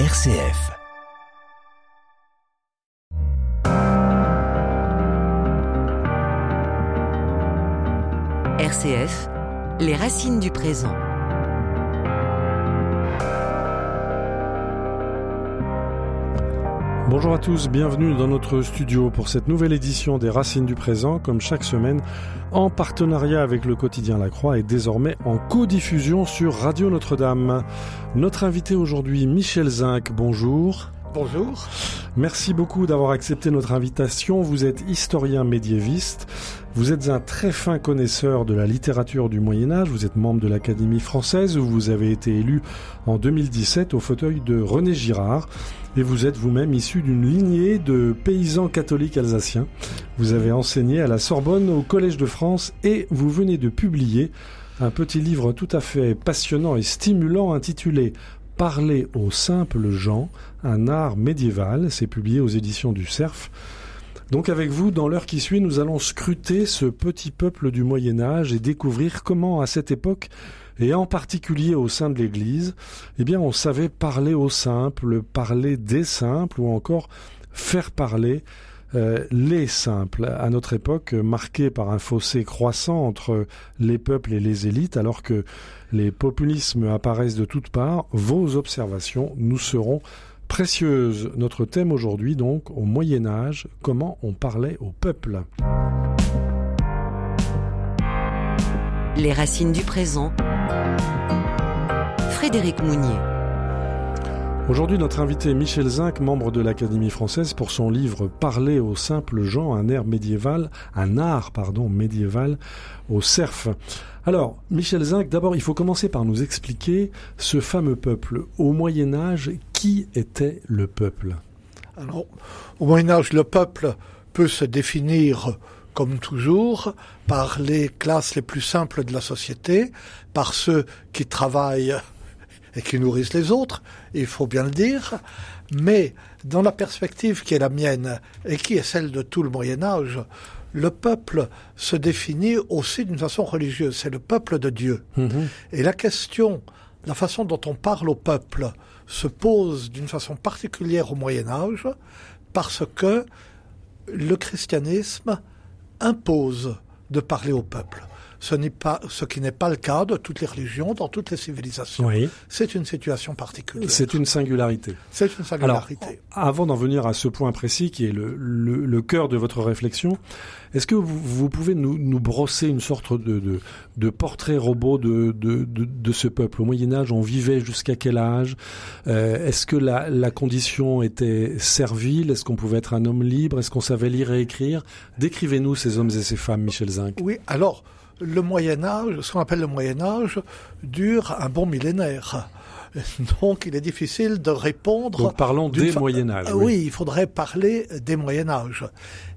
RCF. RCF, les racines du présent. Bonjour à tous, bienvenue dans notre studio pour cette nouvelle édition des Racines du présent, comme chaque semaine, en partenariat avec le quotidien La Croix et désormais en co-diffusion sur Radio Notre-Dame. Notre invité aujourd'hui, Michel Zinc, bonjour. Bonjour. Merci beaucoup d'avoir accepté notre invitation. Vous êtes historien médiéviste. Vous êtes un très fin connaisseur de la littérature du Moyen Âge. Vous êtes membre de l'Académie française où vous avez été élu en 2017 au fauteuil de René Girard. Et vous êtes vous-même issu d'une lignée de paysans catholiques alsaciens. Vous avez enseigné à la Sorbonne, au Collège de France et vous venez de publier un petit livre tout à fait passionnant et stimulant intitulé Parler aux simples gens, un art médiéval. C'est publié aux éditions du Cerf. Donc avec vous, dans l'heure qui suit, nous allons scruter ce petit peuple du Moyen Âge et découvrir comment, à cette époque, et en particulier au sein de l'Église, eh bien, on savait parler aux simples, parler des simples, ou encore faire parler euh, les simples. À notre époque, marquée par un fossé croissant entre les peuples et les élites, alors que les populismes apparaissent de toutes parts, vos observations nous seront précieuses. Notre thème aujourd'hui, donc, au Moyen Âge, comment on parlait au peuple. Les racines du présent. Frédéric Mounier. Aujourd'hui, notre invité Michel Zinc, membre de l'Académie française, pour son livre Parler aux simples gens, un air médiéval, un art, pardon, médiéval au cerf. Alors, Michel Zinc, d'abord, il faut commencer par nous expliquer ce fameux peuple. Au Moyen Âge, qui était le peuple? Au Moyen Âge, le peuple peut se définir comme toujours, par les classes les plus simples de la société, par ceux qui travaillent et qui nourrissent les autres, il faut bien le dire, mais dans la perspective qui est la mienne et qui est celle de tout le Moyen Âge, le peuple se définit aussi d'une façon religieuse, c'est le peuple de Dieu. Mhm. Et la question, la façon dont on parle au peuple se pose d'une façon particulière au Moyen Âge parce que le christianisme impose de parler au peuple. Ce n'est pas, ce qui n'est pas le cas de toutes les religions, dans toutes les civilisations. Oui. C'est une situation particulière. C'est une singularité. C'est une Alors, singularité. avant d'en venir à ce point précis qui est le, le, le cœur de votre réflexion, est-ce que vous, vous pouvez nous, nous, brosser une sorte de, de, de portrait robot de, de, de, ce peuple? Au Moyen Âge, on vivait jusqu'à quel âge? Euh, Est-ce que la, la condition était servile? Est-ce qu'on pouvait être un homme libre? Est-ce qu'on savait lire et écrire? Décrivez-nous ces hommes et ces femmes, Michel Zinc. Oui, alors, le Moyen Âge, ce qu'on appelle le Moyen Âge, dure un bon millénaire. Donc, il est difficile de répondre. Donc, parlons des fa... Moyen Âge. oui. oui, il faudrait parler des Moyen Âge.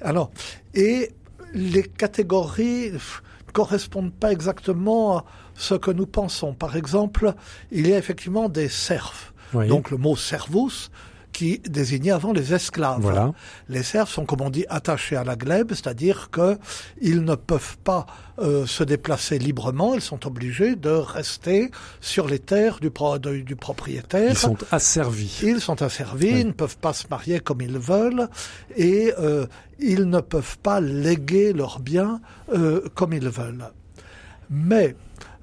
Alors, et les catégories ne correspondent pas exactement à ce que nous pensons. Par exemple, il y a effectivement des serfs. Oui. Donc, le mot servus qui désignait avant les esclaves. Voilà. Les serfs sont, comme on dit, attachés à la glèbe, c'est-à-dire que ils ne peuvent pas euh, se déplacer librement, ils sont obligés de rester sur les terres du, pro de, du propriétaire. Ils sont asservis. Ils sont asservis, oui. ils ne peuvent pas se marier comme ils veulent et euh, ils ne peuvent pas léguer leurs biens euh, comme ils veulent. Mais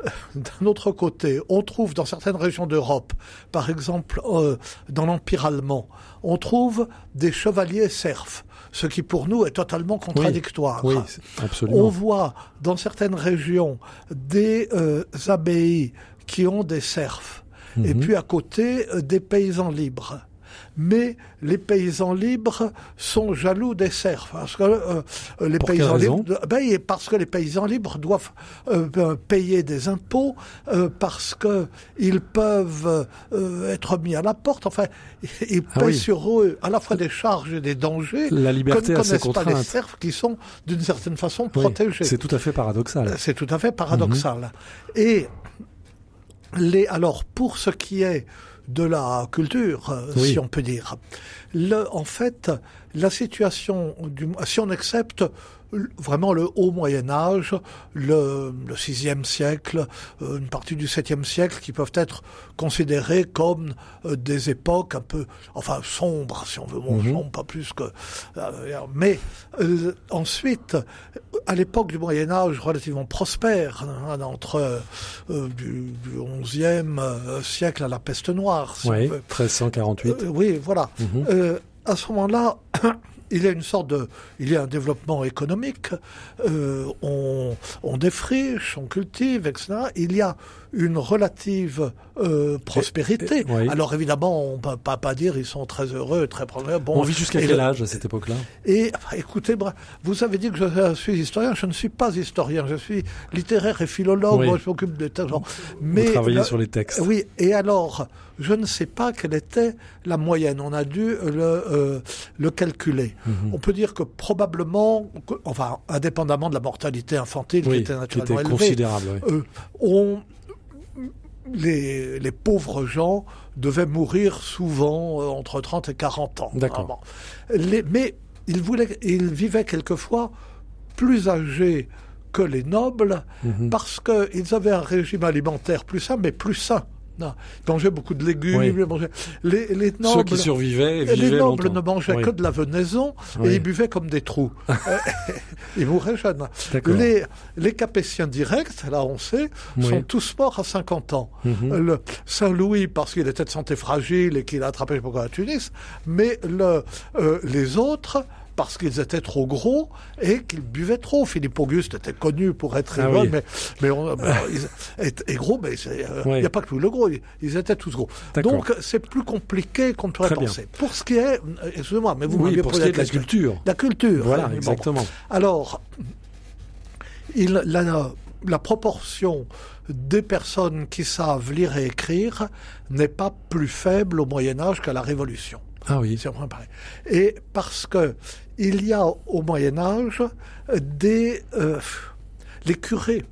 d'un autre côté, on trouve dans certaines régions d'Europe, par exemple euh, dans l'Empire allemand, on trouve des chevaliers serfs, ce qui pour nous est totalement contradictoire. Oui, oui absolument. On voit dans certaines régions des euh, abbayes qui ont des serfs, -hmm. et puis à côté euh, des paysans libres mais les paysans libres sont jaloux des serfs parce que euh, les Pour paysans libres ben, parce que les paysans libres doivent euh, payer des impôts euh, parce que ils peuvent euh, être mis à la porte enfin ils Ah payent oui. sur eux à la fois des charges et des dangers La liberté ses connaissent pas les serfs qui sont d'une certaine façon Oui, protégés C'est tout à fait paradoxal. c'est tout à fait paradoxal. Et les, alors, pour ce qui est de la culture, euh, Oui. si on peut dire. Le, en fait, la situation, du, si on accepte vraiment le haut Moyen Âge, le, le sixième siècle, euh, une partie du septième siècle, qui peuvent être considérées comme euh, des époques un peu, enfin sombres, si on veut, bon, sombres, pas plus que. euh, mais euh, ensuite, à l'époque du Moyen Âge relativement prospère, hein, entre euh, du, du 11e euh, siècle à la peste noire, si Oui, on veut. 1348. Euh, oui, voilà. Mhm. À ce moment-là, il y a une sorte de, il y a un développement économique. euh, on, on défriche, on cultive, etc. Il y a une relative euh, prospérité. et- oui. Alors évidemment, on peut pas, pas dire ils sont très heureux, très prospères. Bon, On vit jusqu'à quel âge à cette époque-là? Et écoutez, vous avez dit que je suis historien. Je ne suis pas historien. Je suis littéraire et philologue. Oui. Moi, je m'occupe de tas de gens. Vous travaillez le- sur les textes. oui, et alors, je ne sais pas quelle était la moyenne. On a dû le, euh, le calculer. Mhm. On peut dire que probablement, enfin, indépendamment de la mortalité infantile qui était qui naturellement était élevée, considérable. euh, on, les, les pauvres gens devaient mourir souvent euh, entre 30 et 40 ans. D'accord. Bon. Les- mais ils, voulaient, ils vivaient quelquefois plus âgés que les nobles Mhm. parce qu'ils avaient un régime alimentaire plus sain, mais plus sain. Non, ils mangeaient beaucoup de légumes. Oui. ils mangeaient- Les, les Ceux nobles, qui survivaient les nobles longtemps. ne mangeaient Oui. que de la venaison Oui. et ils buvaient comme des trous. Ils mouraient jeunes. Les, les Capétiens directs, là on sait, sont tous morts à 50 ans. Mhm. Le Saint-Louis, parce qu'il était de santé fragile et qu'il a attrapé je sais pas quoi, à Tunis, mais le, euh, les autres, parce qu'ils étaient trop gros et qu'ils buvaient trop. Philippe Auguste était connu pour être Ah rigolo, oui. mais, mais on, ils et gros, mais il Oui. n'y a pas que le gros, ils, ils étaient tous gros. Donc c'est plus compliqué qu'on ne pourrait bien. penser. Pour ce qui est, euh, excusez-moi, mais vous Oui, ce posé est de la culture. La culture. Voilà, hein, bon. exactement. Alors, il, la, la proportion des personnes qui savent lire et écrire n'est pas plus faible au Moyen Âge qu'à la Révolution. Ah oui. C'est vraiment pareil. Et parce que il y a au Moyen Âge des euh, les curés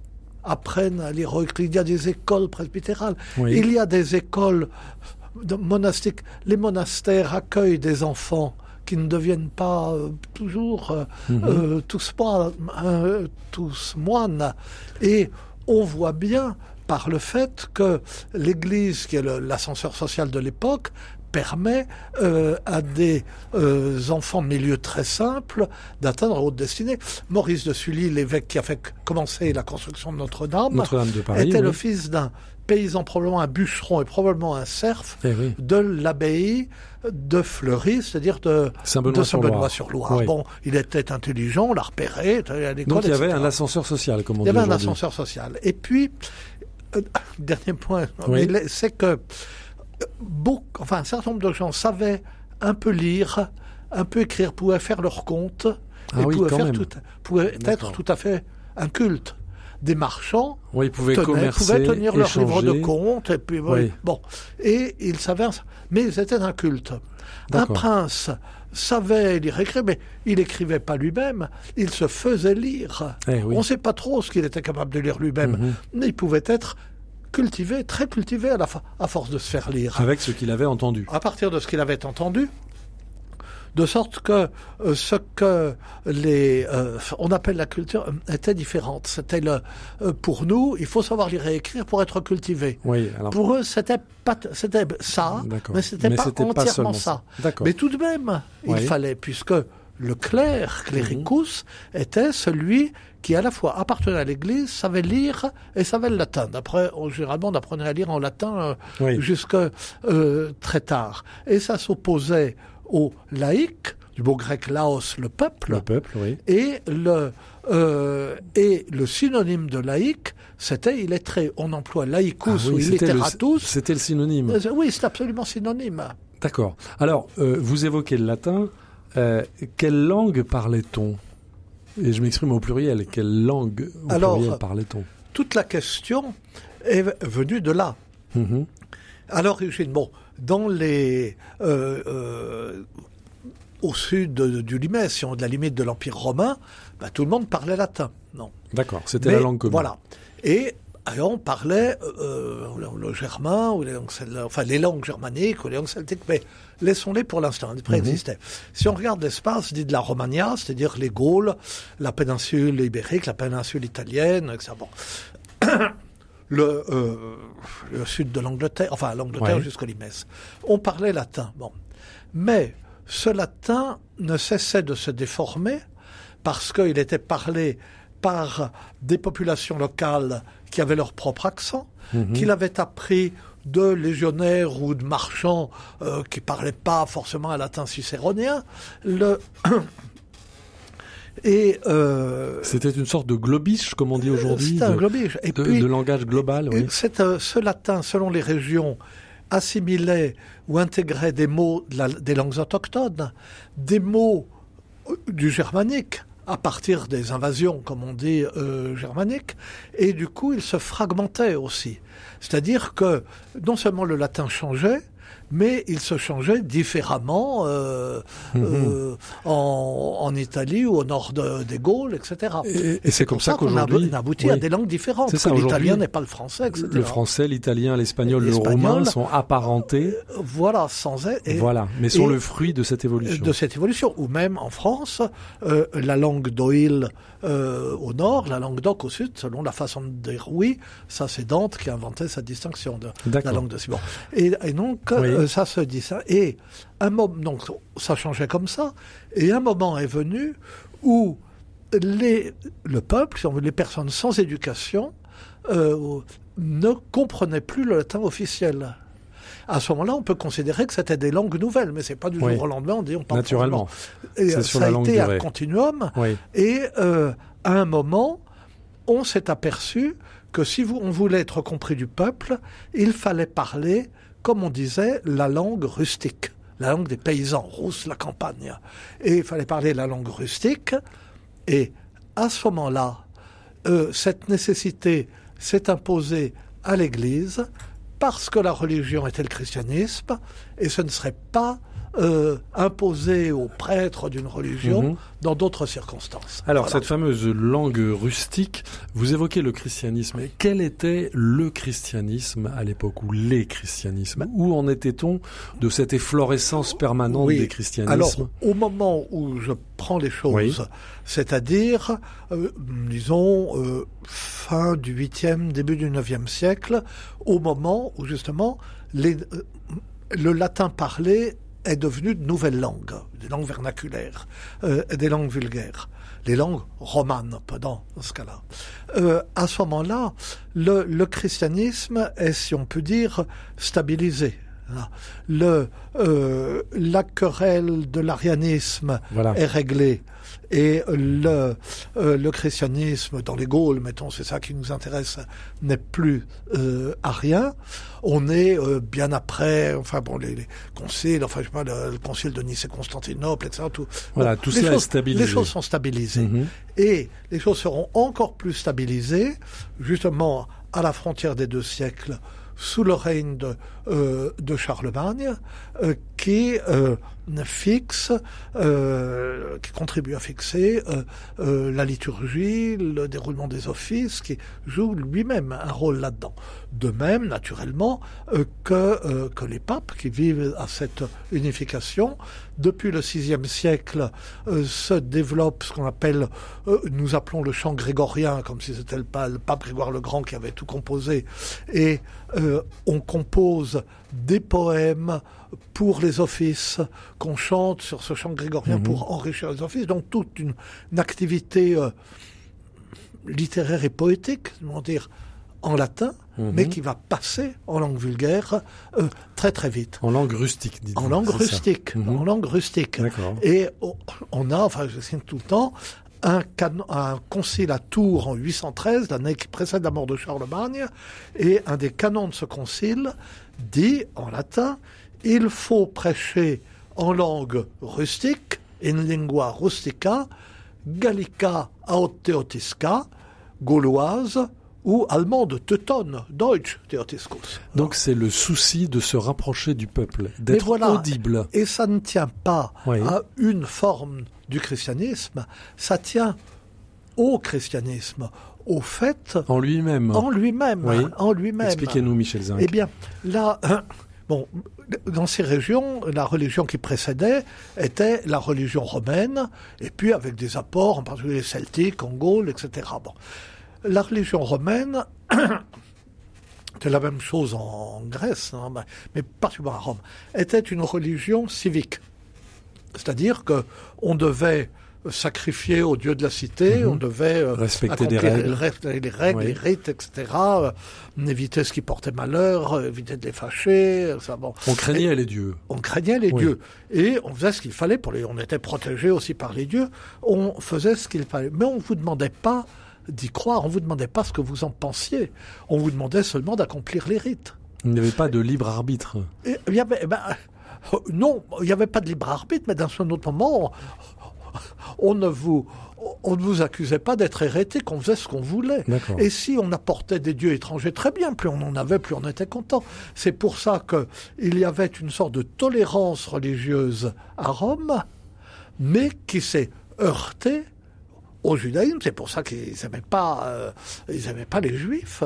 apprennent à écrire. Il y a des écoles presbytérales. Oui. Il y a des écoles monastiques. Les monastères accueillent des enfants qui ne deviennent pas euh, toujours euh, Mhm. euh, tous, moines, tous moines. Et on voit bien par le fait que l'Église, qui est l'ascenseur social de l'époque, permet euh, à des euh, enfants de milieu très simples d'atteindre haute destinée. Maurice de Sully, l'évêque qui a fait commencer la construction de Notre-Dame, était oui. le fils d'un paysan, probablement un bûcheron et probablement un serf Eh oui. de l'abbaye de Fleury, c'est-à-dire de, Saint-Benoît de sur Saint-Benoît-sur-Loire. Oui. Bon, il était intelligent, on l'a repéré, il était à l'école, Donc il y avait etc. un ascenseur social, comme on Il y dit avait un ascenseur social. Et puis, euh, dernier point, c'est que beaucoup, enfin, un certain nombre de gens savaient un peu lire, un peu écrire, pouvaient faire leur compte, Ah et oui, pouvaient, faire tout, être tout à fait un culte. Des marchands Oui, ils pouvaient tenaient, commercer, pouvaient tenir leur livre de échanger. compte, et puis oui, bon. Et ils savaient, mais ils étaient un culte. Un prince savait lire et écrire, mais il écrivait pas lui-même, il se faisait lire. Eh oui. On ne sait pas trop ce qu'il était capable de lire lui-même, Mhm. mais il pouvait être cultivé, très cultivé à, la à force de se faire lire. Avec ce qu'il avait entendu. À partir de ce qu'il avait entendu, de sorte que euh, ce que les euh, on appelle la culture euh, était différente. C'était le euh, pour nous, il faut savoir lire et écrire pour être cultivé. Oui, alors. Pour eux, c'était pas c'était ça, mais c'était pas entièrement ça. Mais tout de même, il fallait puisque le clerc, Mhm. clericus, était celui qui à la fois appartenait à l'Église, savait lire et savait le latin. D'après, généralement, on apprenait à lire en latin euh, Oui. jusque euh, très tard. Et ça s'opposait aux laïcs, du mot grec laos, le peuple, Le peuple, oui. et le euh, et le synonyme de laïc, c'était illettré. On emploie laicus Ah ou oui, c'était le, illiteratus. c'était le synonyme. Oui, c'est absolument synonyme. D'accord. Alors, euh, vous évoquez le latin. Euh, quelle langue parlait-on? Et je m'exprime au pluriel. Quelle langue au Alors, pluriel parlait-on? Toute la question est venue de là. Mhm. L'origine, bon, dans les euh, euh, au sud de- du Limès, si on de la limite de l'Empire romain, bah, tout le monde parlait latin. Non? D'accord. C'était la langue commune. Voilà. Et et on parlait euh, le, le germain, ou les langues, enfin les langues germaniques ou les langues celtiques, mais laissons-les pour l'instant, elles préexistaient. Si on regarde l'espace dit de la Romagna, c'est-à-dire les Gaules, la péninsule ibérique, la péninsule italienne, etc. Bon. Le, euh, le sud de l'Angleterre, enfin l'Angleterre Ouais. jusqu'au Limès. On parlait latin, bon. Mais ce latin ne cessait de se déformer parce qu'il était parlé par des populations locales qui avaient leur propre accent, qu'il avait appris de légionnaires ou de marchands euh, qui parlaient pas forcément un latin cicéronien. Le et euh, C'était une sorte de globish, comme on dit aujourd'hui, c'était un de. Et de- puis, de langage global. Oui. euh, ce latin, selon les régions, assimilait ou intégrait des mots de la- des langues autochtones, des mots euh, du germanique, à partir des invasions, comme on dit, euh, germaniques, et du coup, il se fragmentait aussi. C'est-à-dire que non seulement le latin changeait, mais il se changeait différemment euh, Mhm. euh, en, en Italie ou au nord de- des Gaules, etc. Et- et c'est comme ça qu'aujourd'hui- a abouti à des langues différentes. C'est ça, que l'italien n'est pas le français, etc. Le français, l'italien, l'espagnol, le roumain sont apparentés. Voilà, sans être. et- voilà, mais sont le fruit de cette évolution. de cette évolution. Ou même en France, euh, la langue d'Oïl euh, au nord, la langue d'Oc au sud, selon la façon de dire oui, ça c'est Dante qui a inventé cette distinction de la langue de Simon. Et, et donc, Oui. Euh, ça se dit ça. Et un moment, donc ça changeait comme ça. Et un moment est venu où les, le peuple, les personnes sans éducation, euh, ne comprenaient plus le latin officiel. À ce moment-là, on peut considérer que c'était des langues nouvelles, mais c'est pas du Oui. jour au lendemain, on dit on parle Naturellement. Et euh, sur ça la a été un continuum. Oui. Et euh, à un moment, on s'est aperçu que si vous, on voulait être compris du peuple, il fallait parler, comme on disait, la langue rustique, la langue des paysans, rousse la campagne. Et il fallait parler la langue rustique. Et à ce moment-là, euh, cette nécessité s'est imposée à l'Église parce que la religion était le christianisme et ce ne serait pas euh, imposé aux prêtres d'une religion Mhm. dans d'autres circonstances. Alors, Voilà. cette fameuse langue rustique, vous évoquez le christianisme. Et Quel était le christianisme à l'époque, ou les christianismes? Où en était-on de cette efflorescence permanente Oui. des christianismes? Alors, au moment où je prends les choses, Oui. c'est-à-dire, euh, disons, euh, fin du 8e, début du 9e siècle, au moment où justement les, euh, le latin parlé est devenu de nouvelles langues, des langues vernaculaires, euh, et des langues vulgaires, les langues romanes, pas dans ce cas-là. Euh, à ce moment-là, le, le christianisme est, si on peut dire, stabilisé. Le, euh, la querelle de l'arianisme Voilà. est réglée et le, euh, le christianisme dans les Gaules, mettons, c'est ça qui nous intéresse, n'est plus euh, arien. On est euh, bien après, enfin bon, les, les conciles, enfin je sais pas, le, le concile de Nice et Constantinople, etc. Tout, Voilà, Bon, tout cela est stabilisé. Les choses sont stabilisées. Mhm. Et les choses seront encore plus stabilisées, justement, à la frontière des deux siècles, sous le règne de, euh, de Charlemagne, euh, qui euh, fixe, euh, qui contribue à fixer euh, euh, la liturgie, le déroulement des offices, qui joue lui-même un rôle là-dedans. De même, naturellement, que, que les papes qui vivent à cette unification, depuis le VIe siècle, se développe ce qu'on appelle, nous appelons le chant grégorien, comme si c'était le, pa- le pape Grégoire le Grand qui avait tout composé, et on compose des poèmes pour les offices qu'on chante sur ce chant grégorien Mhm. pour enrichir les offices, donc toute une, une activité euh, littéraire et poétique, comment dire, en latin, Mhm. mais qui va passer en langue vulgaire euh, très très vite. En langue rustique, dites En langue rustique, Mhm. en langue rustique. D'accord. Et on- on a, enfin je signe tout le temps, un, concile à Tours en 813, l'année qui précède la mort de Charlemagne, et un des canons de ce concile dit en latin, il faut prêcher en langue rustique, in lingua rustica, gallica aoteotisca, gauloise ou allemande teutonne, Deutsch theotiscus. Donc c'est le souci de se rapprocher du peuple, d'être voilà. audible. Et ça ne tient pas Oui. à une forme du christianisme, ça tient au christianisme, au fait En lui-même. en lui-même. Oui. En lui-même. Expliquez-nous, Michel Zinc. Eh bien, là, bon, dans ces régions, la religion qui précédait était la religion romaine, et puis avec des apports, en particulier celtiques, en Gaule, etc. Bon. La religion romaine, c'est la même chose en Grèce, hein, mais particulièrement à Rome, était une religion civique. C'est-à-dire que on devait sacrifier au dieu de la cité, on devait euh, Mhm. Respecter des règles. les règles, les, règles, Oui. les rites, etc. euh, éviter ce qui portait malheur, euh, éviter de les fâcher. euh, Ça, bon. On craignait les dieux. On craignait les Oui. dieux et on faisait ce qu'il fallait pour les. On était protégés aussi par les dieux. On faisait ce qu'il fallait, mais on vous demandait pas d'y croire. On vous demandait pas ce que vous en pensiez. On vous demandait seulement d'accomplir les rites. Il n'y avait pas de libre arbitre. Et avait, eh ben, non, il n'y avait pas de libre arbitre, mais dans un autre moment, on, ne vous, on ne vous accusait pas d'être hérétique, on faisait ce qu'on voulait. Et si on apportait des dieux étrangers, très bien, plus on en avait, plus on était content. C'est pour ça que il y avait une sorte de tolérance religieuse à Rome, mais qui s'est heurtée au judaïsme. C'est pour ça qu'ils n'aimaient pas, euh, ils aimaient pas les juifs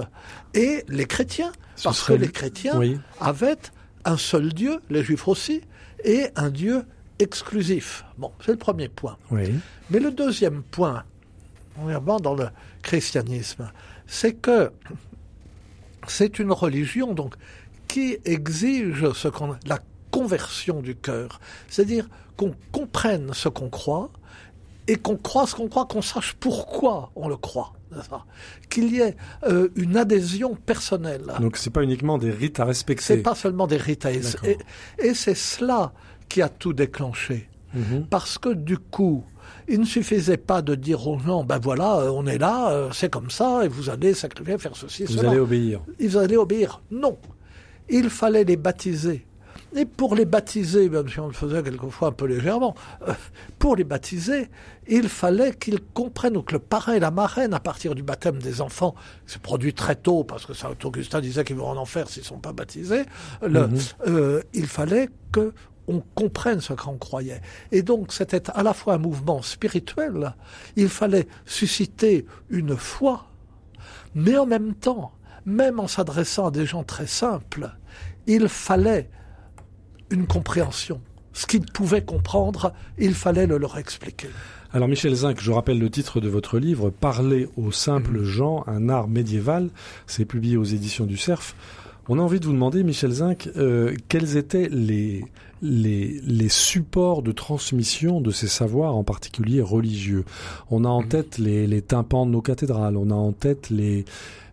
et les chrétiens, Ce parce que les chrétiens Oui. avaient un seul Dieu, les juifs aussi, et un Dieu exclusif. Bon, c'est le premier point. Oui. Mais le deuxième point, premièrement dans le christianisme, c'est que c'est une religion donc qui exige ce qu'on la conversion du cœur, c'est-à-dire qu'on comprenne ce qu'on croit et qu'on croit ce qu'on croit, qu'on sache pourquoi on le croit, qu'il y ait euh, une adhésion personnelle. Donc c'est pas uniquement des rites à respecter. C'est pas seulement des rites à et, D'accord. et c'est cela qui a tout déclenché. Mhm. Parce que du coup, il ne suffisait pas de dire aux gens, ben voilà, euh, on est là, euh, c'est comme ça, et vous allez sacrifier, faire ceci, Vous cela. allez obéir. Ils allaient obéir. Non. Il fallait les baptiser. Et pour les baptiser, même si on le faisait quelquefois un peu légèrement, euh, pour les baptiser, il fallait qu'ils comprennent, ou que le parrain et la marraine, à partir du baptême des enfants, c'est produit très tôt, parce que Saint Augustin disait qu'ils vont en enfer s'ils ne sont pas baptisés, le- euh, il fallait que on comprenne ce qu'on croyait. Et donc c'était à la fois un mouvement spirituel, il fallait susciter une foi, mais en même temps, même en s'adressant à des gens très simples, il fallait une compréhension. Ce qu'ils pouvaient comprendre, il fallait le leur expliquer. Alors Michel Zinc, je rappelle le titre de votre livre, Parler aux simples gens, un art médiéval. C'est publié aux éditions du Cerf. On a envie de vous demander, Michel Zinc, euh, quels étaient les, les, les supports de transmission de ces savoirs, en particulier religieux? On a en tête les, les tympans de nos cathédrales, on a en tête les,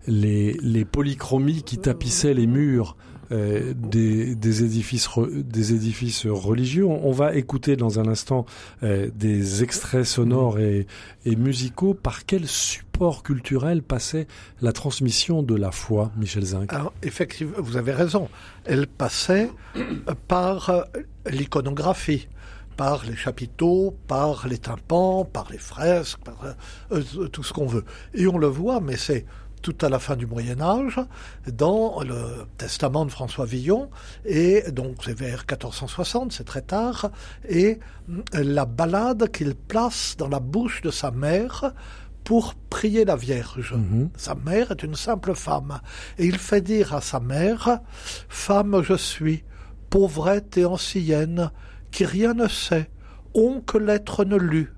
les, les polychromies qui tapissaient les murs euh, des, édifices des édifices religieux. On, va écouter dans un instant euh, des extraits sonores et, musicaux. Par quel support culturel passait la transmission de la foi, Michel Zinc? Alors, effectivement, vous avez raison. Elle passait euh, par l'iconographie, par les chapiteaux, par les tympans, par les fresques, par tout ce qu'on veut. Et on le voit, mais c'est tout à la fin du Moyen Âge, dans le testament de François Villon, et donc c'est vers 1460, c'est très tard, et la balade qu'il place dans la bouche de sa mère pour prier la Vierge. Mhm. Sa mère est une simple femme, et il fait dire à sa mère, Femme je suis, pauvrette et ancienne, qui rien ne sait, on que l'être ne lut.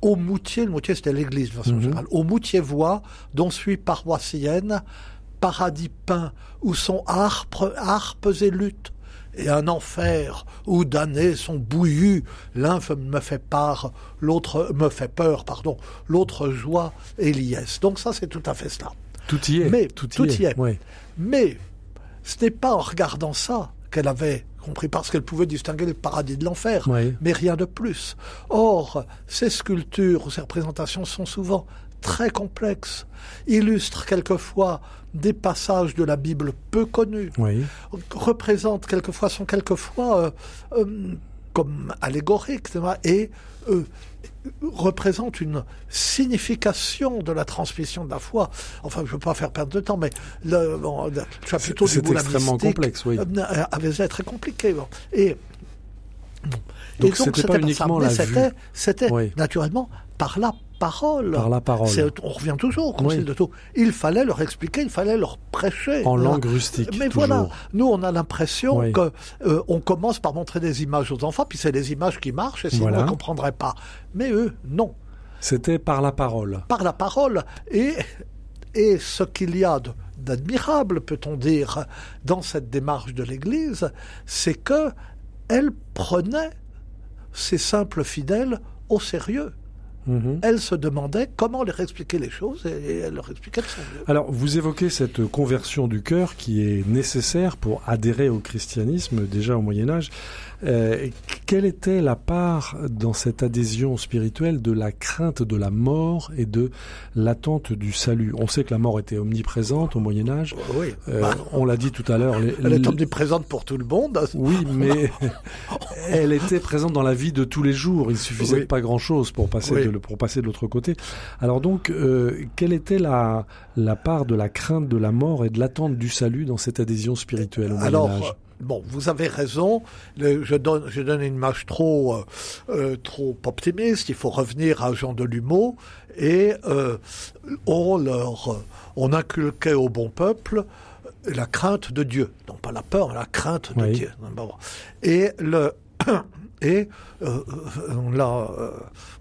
Au moutier, le moutier c'était l'église de façon Mhm. générale, au moutier voix, dont suis paroissienne, paradis peint, où sont harpes, harpes et luttes, et un enfer où damnés sont bouillus, l'un me fait part, l'autre me fait peur, pardon, l'autre joie et liesse. Donc ça c'est tout à fait cela. Tout y est. Mais tout y tout est. y est. Ouais. Mais ce n'est pas en regardant ça qu'elle avait compris, parce qu'elle pouvait distinguer le paradis de l'enfer, mais rien de plus. Or, ces sculptures ou ces représentations sont souvent très complexes, illustrent quelquefois des passages de la Bible peu connus, Oui. représentent quelquefois, sont quelquefois euh, euh, comme allégoriques, et euh, représentent une signification de la transmission de la foi. Enfin, je ne veux pas faire perdre de temps, mais le, bon, le chapiteau du C'est extrêmement complexe, oui. euh, avait été très compliqué. bon. Et, bon. Donc, c'était pas ça. uniquement Mais la c'était, vue. c'était Oui. naturellement par la parole. Par la parole. On revient toujours au concile de Tours. Il fallait leur expliquer, il fallait leur prêcher. En langue rustique. Mais voilà, nous on a l'impression qu'on que euh, on commence par montrer des images aux enfants, puis c'est les images qui marchent, et sinon on ne comprendrait pas. Mais eux, non. C'était par la parole. Par la parole. Et, et ce qu'il y a d'admirable, peut-on dire, dans cette démarche de l'Église, c'est que elle prenait ces simples fidèles au sérieux. Mhm. Elle se demandait comment leur expliquer les choses et elle leur expliquait de son mieux. Alors, vous évoquez cette conversion du cœur qui est nécessaire pour adhérer au christianisme déjà au Moyen Âge. Euh, quelle était la part dans cette adhésion spirituelle de la crainte de la mort et de l'attente du salut? On sait que la mort était omniprésente au Moyen Âge. Oui. Euh, bah, on l'a dit tout à l'heure. Elle est omniprésente pour tout le monde. Oui, mais elle était présente dans la vie de tous les jours. Il suffisait de pas grand-chose pour passer de, pour passer de l'autre côté. Alors donc, euh, quelle était la la part de la crainte de la mort et de l'attente du salut dans cette adhésion spirituelle au Moyen Âge? Bon, vous avez raison. je donne, je donne une image trop, euh, euh, trop optimiste. Il faut revenir à Jean de Lumeau et euh, on leur, on inculquait au bon peuple la crainte de Dieu, non pas la peur, la crainte de Dieu. Et le et euh, on l'a, euh,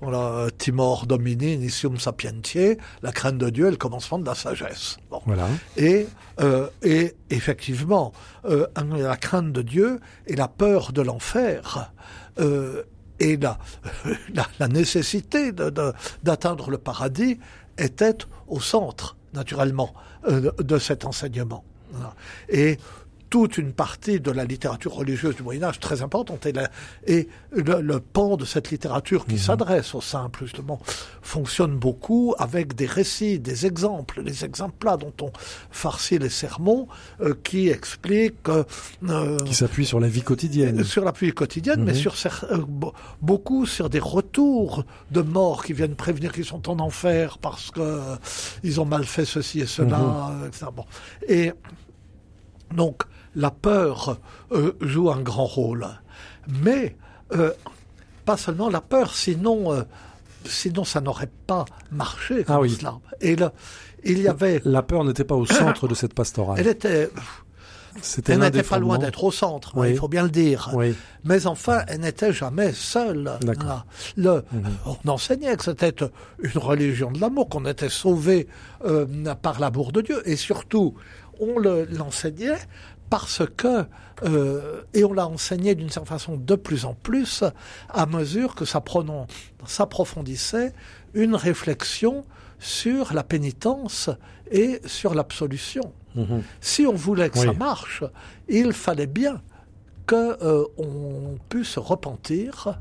on l'a timor domini initium sapientiae, la crainte de Dieu est le commencement de la sagesse. Bon. Voilà. Et, euh, et effectivement, euh, la crainte de Dieu et la peur de l'enfer euh, et la, la, la nécessité de, de, d'atteindre le paradis étaient au centre, naturellement, euh, de, de cet enseignement. Et toute une partie de la littérature religieuse du Moyen Âge très importante. Et, et le, pan de cette littérature qui mhm. s'adresse aux simples, justement, fonctionne beaucoup avec des récits, des exemples, les exemples là dont on farcit les sermons, euh, qui expliquent... Euh, qui s'appuient sur la vie quotidienne. Sur la vie quotidienne, mais mhm. sur euh, beaucoup sur des retours de morts qui viennent prévenir qu'ils sont en enfer parce que ils ont mal fait ceci et cela, mhm. etc. Bon. Et donc, la peur euh, joue un grand rôle. Mais euh, pas seulement la peur, sinon, euh, sinon ça n'aurait pas marché ah comme cela. Et là, il y avait... La peur n'était pas au centre de cette pastorale. Elle était... Elle n'était pas loin d'être au centre, il faut bien le dire. Mais enfin, elle n'était jamais seule. Le, mhm. On enseignait que c'était une religion de l'amour, qu'on était sauvé par l'amour de Dieu. Et surtout, on l'enseignait parce que, euh, et on l'a enseigné d'une certaine façon de plus en plus, à mesure que ça s'approfondissait une réflexion sur la pénitence et sur l'absolution. Mhm. Si on voulait que ça marche, il fallait bien qu'on euh, puisse repentir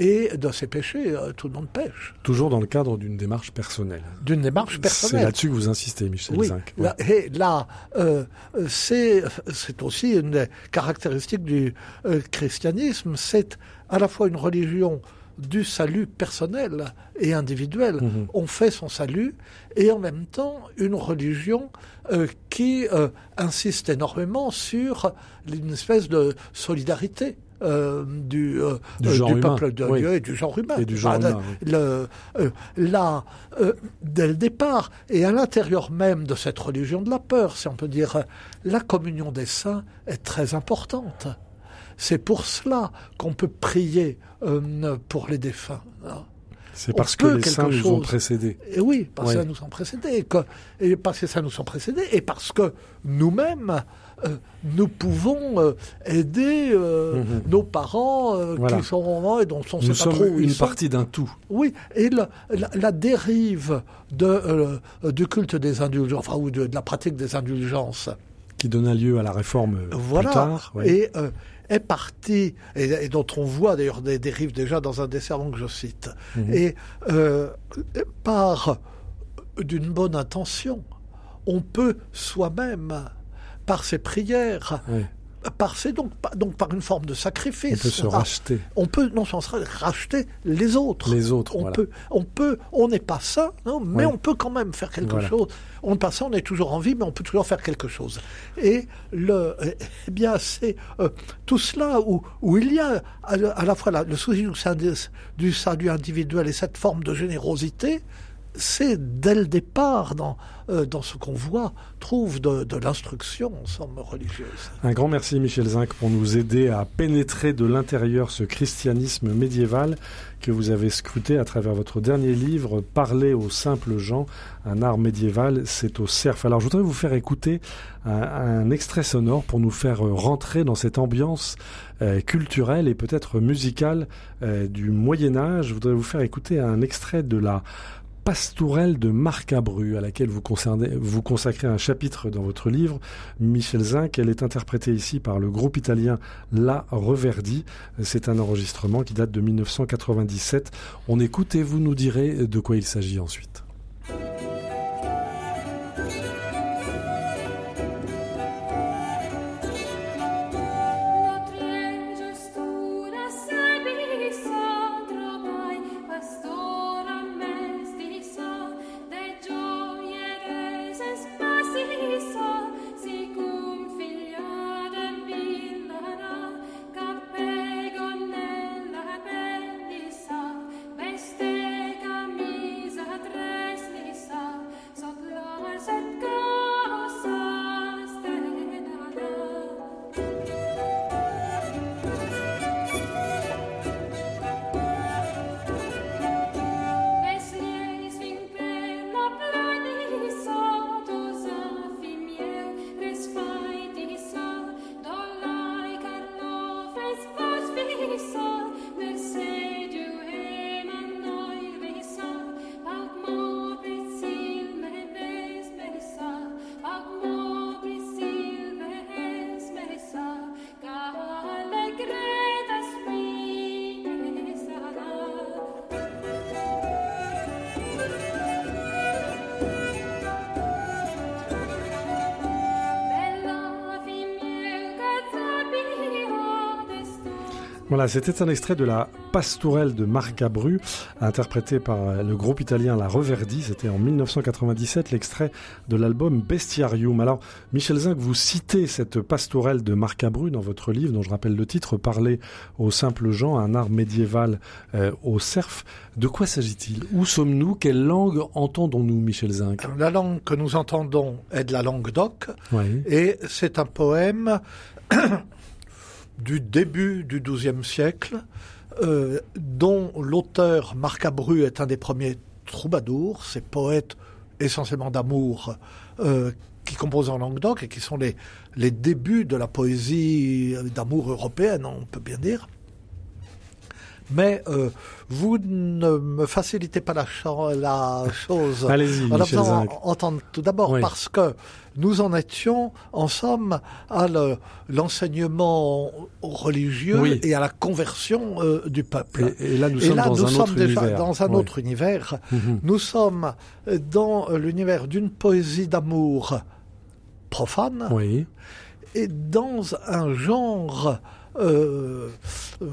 et de ses péchés, euh, tout le monde pêche. Toujours dans le cadre d'une démarche personnelle. D'une démarche personnelle. C'est là-dessus que vous insistez, Michel oui, Zinc. et là, euh, c'est c'est aussi une des caractéristiques du euh, christianisme. C'est à la fois une religion du salut personnel et individuel. Mhm. On fait son salut et en même temps une religion euh, qui euh, insiste énormément sur une espèce de solidarité euh, du, euh, du, euh, peuple de Dieu et du genre humain. Et du genre humain le, là, dès le départ, et à l'intérieur même de cette religion de la peur, si on peut dire, la communion des saints est très importante. C'est pour cela qu'on peut prier pour les défunts. Hein. C'est parce que les saints nous ont précédés. Et oui, parce que ça nous ont précédés. Et, que, et parce que ça nous ont précédés. Et parce que nous-mêmes, euh, nous pouvons euh, aider euh, mhm. nos parents qui sont et dont on nous sommes une partie d'un tout. Oui, et la, la, dérive de, du culte des indulgences, enfin, ou de, la pratique des indulgences. Qui donna lieu à la réforme voilà, plus tard. Et est partie, et, dont on voit d'ailleurs des dérives déjà dans un des sermons que je cite, mhm. et par d'une bonne intention, on peut soi-même par ses prières, passer donc, donc par une forme de sacrifice. On peut se racheter. On peut non seulement racheter les autres. Les autres. On peut, on peut, on n'est pas ça, non, mais on peut quand même faire quelque chose. On n'est pas ça, on est toujours en vie, mais on peut toujours faire quelque chose. Et le, eh bien, c'est euh, tout cela où, où il y a à, la fois le souci du, du salut individuel et cette forme de générosité c'est dès le départ dans, euh, dans ce qu'on voit, trouve de, l'instruction en somme religieuse. Un grand merci Michel Zinc pour nous aider à pénétrer de l'intérieur ce christianisme médiéval que vous avez scruté à travers votre dernier livre, Parler aux simples gens, un art médiéval, c'est au cerf. Alors je voudrais vous faire écouter un, extrait sonore pour nous faire rentrer dans cette ambiance euh, culturelle et peut-être musicale euh, du Moyen Âge. Je voudrais vous faire écouter un extrait de la pastourelle de Marcabru, à laquelle vous, consacrez un chapitre dans votre livre, Michel Zinc. Elle est interprétée ici par le groupe italien La Reverdi. C'est un enregistrement qui date de 1997. On écoute et vous nous direz de quoi il s'agit ensuite. Voilà, c'était un extrait de la Pastourelle de Marcabru, interprété par le groupe italien La Reverdi. C'était en 1997, l'extrait de l'album Bestiarium. Alors, Michel Zinc, vous citez cette Pastourelle de Marcabru dans votre livre, dont je rappelle le titre, Parler aux simples gens, un art médiéval euh, au cerf. De quoi s'agit-il? Où sommes-nous? Quelle langue entendons-nous, Michel Zinc? La langue que nous entendons est de la langue d'oc, et c'est un poème du début du XIIe siècle, euh, dont l'auteur Marc Abru est un des premiers troubadours, ces poètes essentiellement d'amour euh, qui composent en Languedoc et qui sont les, les débuts de la poésie d'amour européenne, on peut bien dire. Mais euh, vous ne me facilitez pas la, la chose. Allez-y, en entendre tout d'abord parce que nous en étions, en somme, à l'enseignement religieux et à la conversion euh, du peuple. Et, là, nous sommes dans un autre déjà univers. dans un autre univers. Mhm. Nous sommes dans l'univers d'une poésie d'amour profane et dans un genre euh, euh,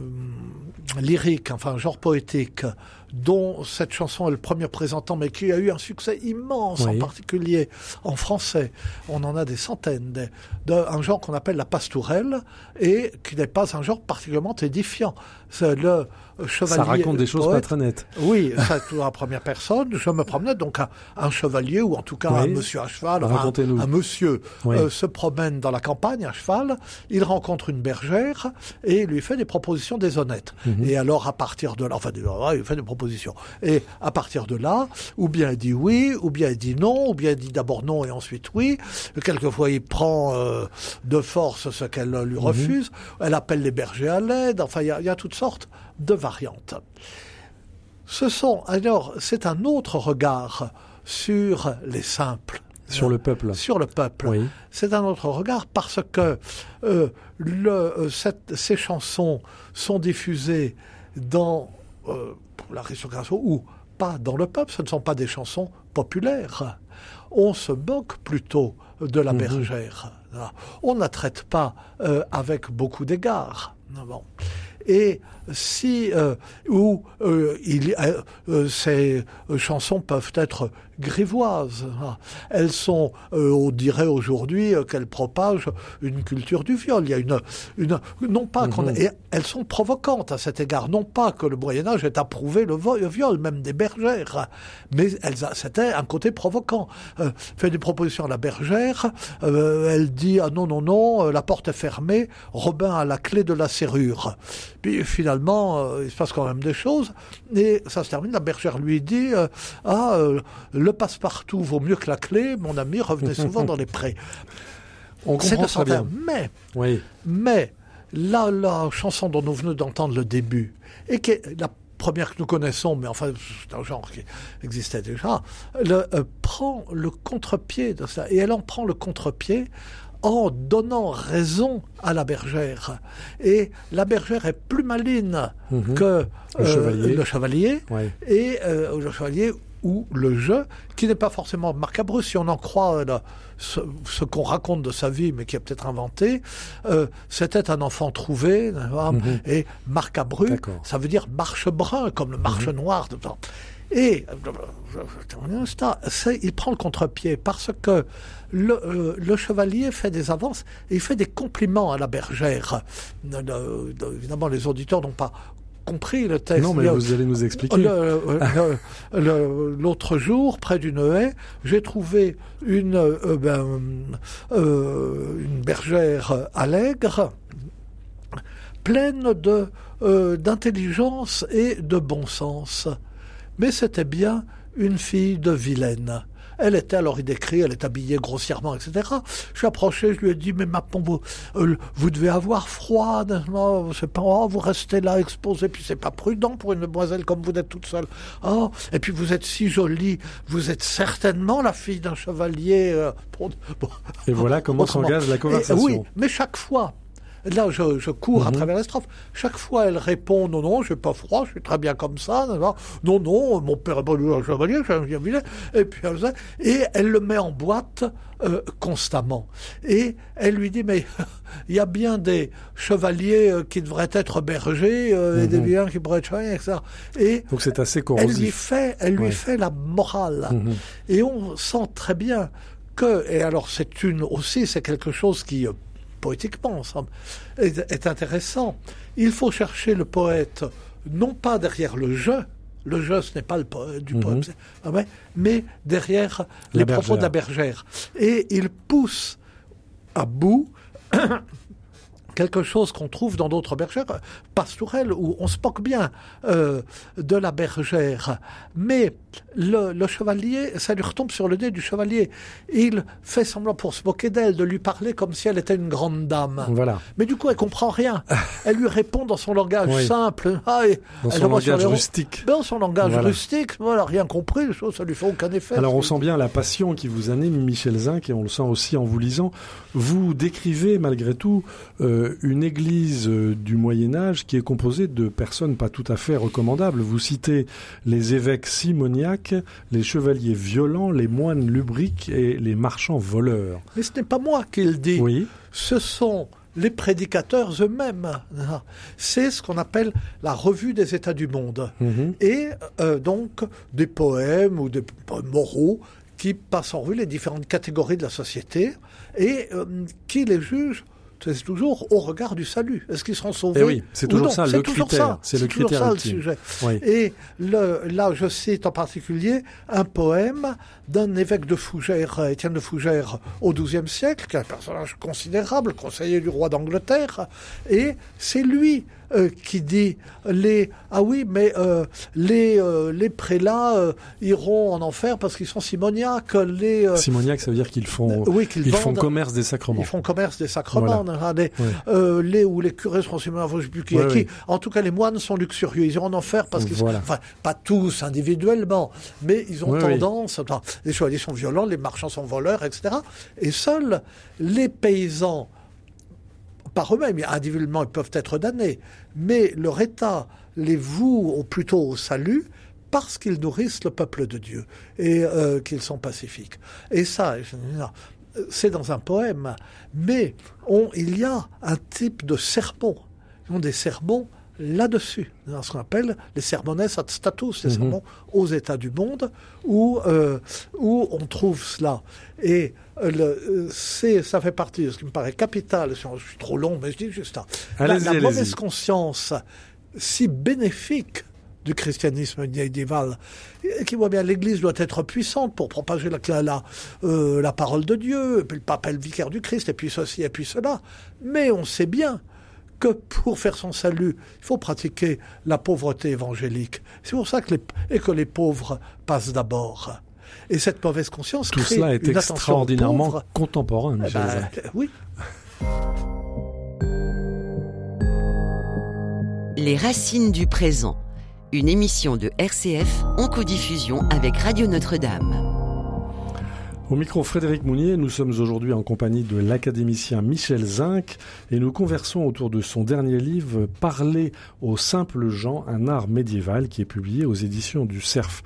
lyrique, enfin un genre poétique, dont cette chanson est le premier présentant, mais qui a eu un succès immense, en particulier en français. On en a des centaines, d'un genre qu'on appelle la pastourelle, et qui n'est pas un genre particulièrement édifiant. C'est le chevalier. Ça raconte des choses pas très nettes. Oui, ça tout en première personne. Je me promenais donc un, chevalier ou en tout cas un monsieur à cheval, un, monsieur euh, se promène dans la campagne à cheval. Il rencontre une bergère et lui fait des propositions déshonnêtes. Mhm. Et alors à partir de là, enfin il fait des propositions. Et à partir de là, ou bien il dit oui, ou bien il dit non, ou bien il dit d'abord non et ensuite oui. Quelquefois il prend euh, de force ce qu'elle lui mhm. refuse. Elle appelle les bergers à l'aide. Enfin il y a toutes sortes de variantes. Ce sont alors c'est un autre regard sur les simples. Sur le peuple. Sur le peuple. C'est un autre regard parce que euh, le, euh, ces chansons sont diffusées dans euh, la restauration ou pas dans le peuple. Ce ne sont pas des chansons populaires. On se moque plutôt de la Mhm. bergère. On ne la traite pas euh, avec beaucoup d'égards. Bon. Et si euh, ou euh, il, euh, ces chansons peuvent être grivoises, hein. elles sont, euh, on dirait aujourd'hui euh, qu'elles propagent une culture du viol. Il y a une, une non pas qu'on, Mhm. et elles sont provocantes à cet égard. Non pas que le Moyen Âge ait approuvé le, viol, même des bergères, mais elles, c'était un côté provoquant. Euh, fait des propositions à la bergère, euh, elle dit ah non non non, la porte est fermée, Robin a la clé de la serrure. Puis finalement, euh, il se passe quand même des choses, et ça se termine. La bergère lui dit euh, ah euh, le passe-partout vaut mieux que la clé, mon ami revenez souvent dans les prés. On comprend de très Santerre. bien. Mais Oui. mais la, la chanson dont nous venons d'entendre le début, et qui est la première que nous connaissons, mais enfin c'est un genre qui existait déjà, le, prend le contre-pied de ça. Et elle en prend le contre-pied en donnant raison à la bergère. Et la bergère est plus maline Mhm. que Le euh, chevalier. le chevalier Ouais. et euh, le chevalier ou le jeu, qui n'est pas forcément macabre, si on en croit euh, là, ce, ce qu'on raconte de sa vie, mais qui est peut-être inventé. Euh, C'était un enfant trouvé, Mhm. et marcabru, ça veut dire marche brun, comme le marche noir. Et euh, il prend le contre-pied parce que le, euh, le chevalier fait des avances et il fait des compliments à la bergère. Évidemment, les auditeurs n'ont pas compris le texte. Non, mais vous allez nous expliquer. L'autre jour, près d'une haie, j'ai trouvé une, euh, ben, euh, une bergère allègre, pleine de d'intelligence et de bon sens. Mais c'était bien une fille de vilaine. Elle était, alors il décrit, elle est habillée grossièrement, etc. Je suis approché, je lui ai dit, mais ma vous, euh, vous devez avoir froid, non, c'est pas, oh, vous restez là exposé, puis c'est pas prudent pour une demoiselle comme vous d'être toute seule. Oh, et puis vous êtes si jolie, vous êtes certainement la fille d'un chevalier. euh, bon. Et voilà comment s'engage la Et, conversation. oui, mais chaque fois, là je, je cours à Mhm. travers les strophes, chaque fois elle répond non, non, j'ai pas froid, je suis très bien comme ça, non, non, mon père est pas un chevalier, j'ai un bien vilain, et puis elle, faisait- et elle le met en boîte euh, constamment. Et elle lui dit, mais il y a bien des chevaliers euh, qui devraient être bergers, euh, et des Mhm. vilains qui pourraient être chevaliers, etc. Et Donc c'est assez elle lui corrosif. fait, elle lui Ouais. fait la morale. Mhm. Et on sent très bien que, et alors c'est une aussi, c'est quelque chose qui, poétiquement, semble, est, est intéressant. Il faut chercher le poète, non pas derrière le jeu, le jeu ce n'est pas le po- du Mhm. poème, ah mais derrière les propos de la bergère. Et il pousse à bout quelque chose qu'on trouve dans d'autres bergères, pastorelles, où on se moque bien euh, de la bergère. Mais le, le chevalier, ça lui retombe sur le nez du chevalier. Il fait semblant pour se moquer d'elle, de lui parler comme si elle était une grande dame. Voilà. Mais du coup, elle comprend rien. Elle lui répond dans son langage Oui. simple. Ah, et Dans son langage rustique. Dans son langage Voilà. rustique, voilà, rien compris, ça lui fait aucun effet. Alors on sent bien la passion qui vous anime, Michel Zinc, et on le sent aussi en vous lisant. Vous décrivez malgré tout euh, une église euh, du Moyen Âge qui est composée de personnes pas tout à fait recommandables. Vous citez les évêques les chevaliers violents, les moines lubriques et les marchands voleurs. Mais ce n'est pas moi qui le dis. Oui, ce sont les prédicateurs eux-mêmes. C'est ce qu'on appelle la revue des états du monde. Mhm. Et euh, donc des poèmes ou des poèmes moraux qui passent en revue les différentes catégories de la société et euh, qui les jugent c'est toujours au regard du salut. Est-ce qu'ils seront sauvés Eh oui, c'est ou toujours ça, C'est le toujours ça. C'est le toujours critère le sujet. oui. Et le, là, je cite en particulier un poème d'un évêque de Fougères, Étienne de Fougères, au XIIe siècle, qui est un personnage considérable, conseiller du roi d'Angleterre, et c'est lui euh, qui dit les ah oui mais euh, les euh, les prélats euh, iront en enfer parce qu'ils sont simoniaques les euh, Simoniaque, ça veut dire qu'ils font, oui qu'ils ils font vendent commerce des sacrements. ils font commerce des sacrements, hein, les, Ouais. euh, les ou les curés seront simoniaques, je sais plus qui Ouais, qui. En tout cas, les moines sont luxurieux, ils iront en enfer parce qu'ils Voilà. sont, enfin, pas tous individuellement, mais ils ont Ouais, tendance, enfin, les chevaliers sont violents, les marchands sont voleurs, etc. Et seuls les paysans, par eux-mêmes, individuellement, ils peuvent être damnés, mais leur état les voue plutôt au salut parce qu'ils nourrissent le peuple de Dieu et euh, qu'ils sont pacifiques. Et ça, c'est dans un poème, mais on, il y a un type de sermon. Ils ont des sermons là-dessus, dans ce qu'on appelle les sermones ad status, les Mhm. sermons aux états du monde, où, euh, où on trouve cela. Et le, euh, c'est, ça fait partie de ce qui me paraît capital, je suis trop long, mais je dis juste ça. La, mauvaise conscience si bénéfique du christianisme médiéval, qui voit bien l'Église doit être puissante pour propager la, la, euh, la parole de Dieu, et puis le pape est le vicaire du Christ, et puis ceci, et puis cela. Mais on sait bien que pour faire son salut, il faut pratiquer la pauvreté évangélique. C'est pour ça que les, et que les pauvres passent d'abord. Et cette mauvaise conscience Tout crée cela est une extraordinairement contemporain, Eh ben, oui, Les racines du présent. Une émission de RCF en codiffusion avec Radio Notre-Dame. Au micro Frédéric Mounier, nous sommes aujourd'hui en compagnie de l'académicien Michel Zinc et nous conversons autour de son dernier livre Parler aux simples gens, un art médiéval qui est publié aux éditions du Cerf.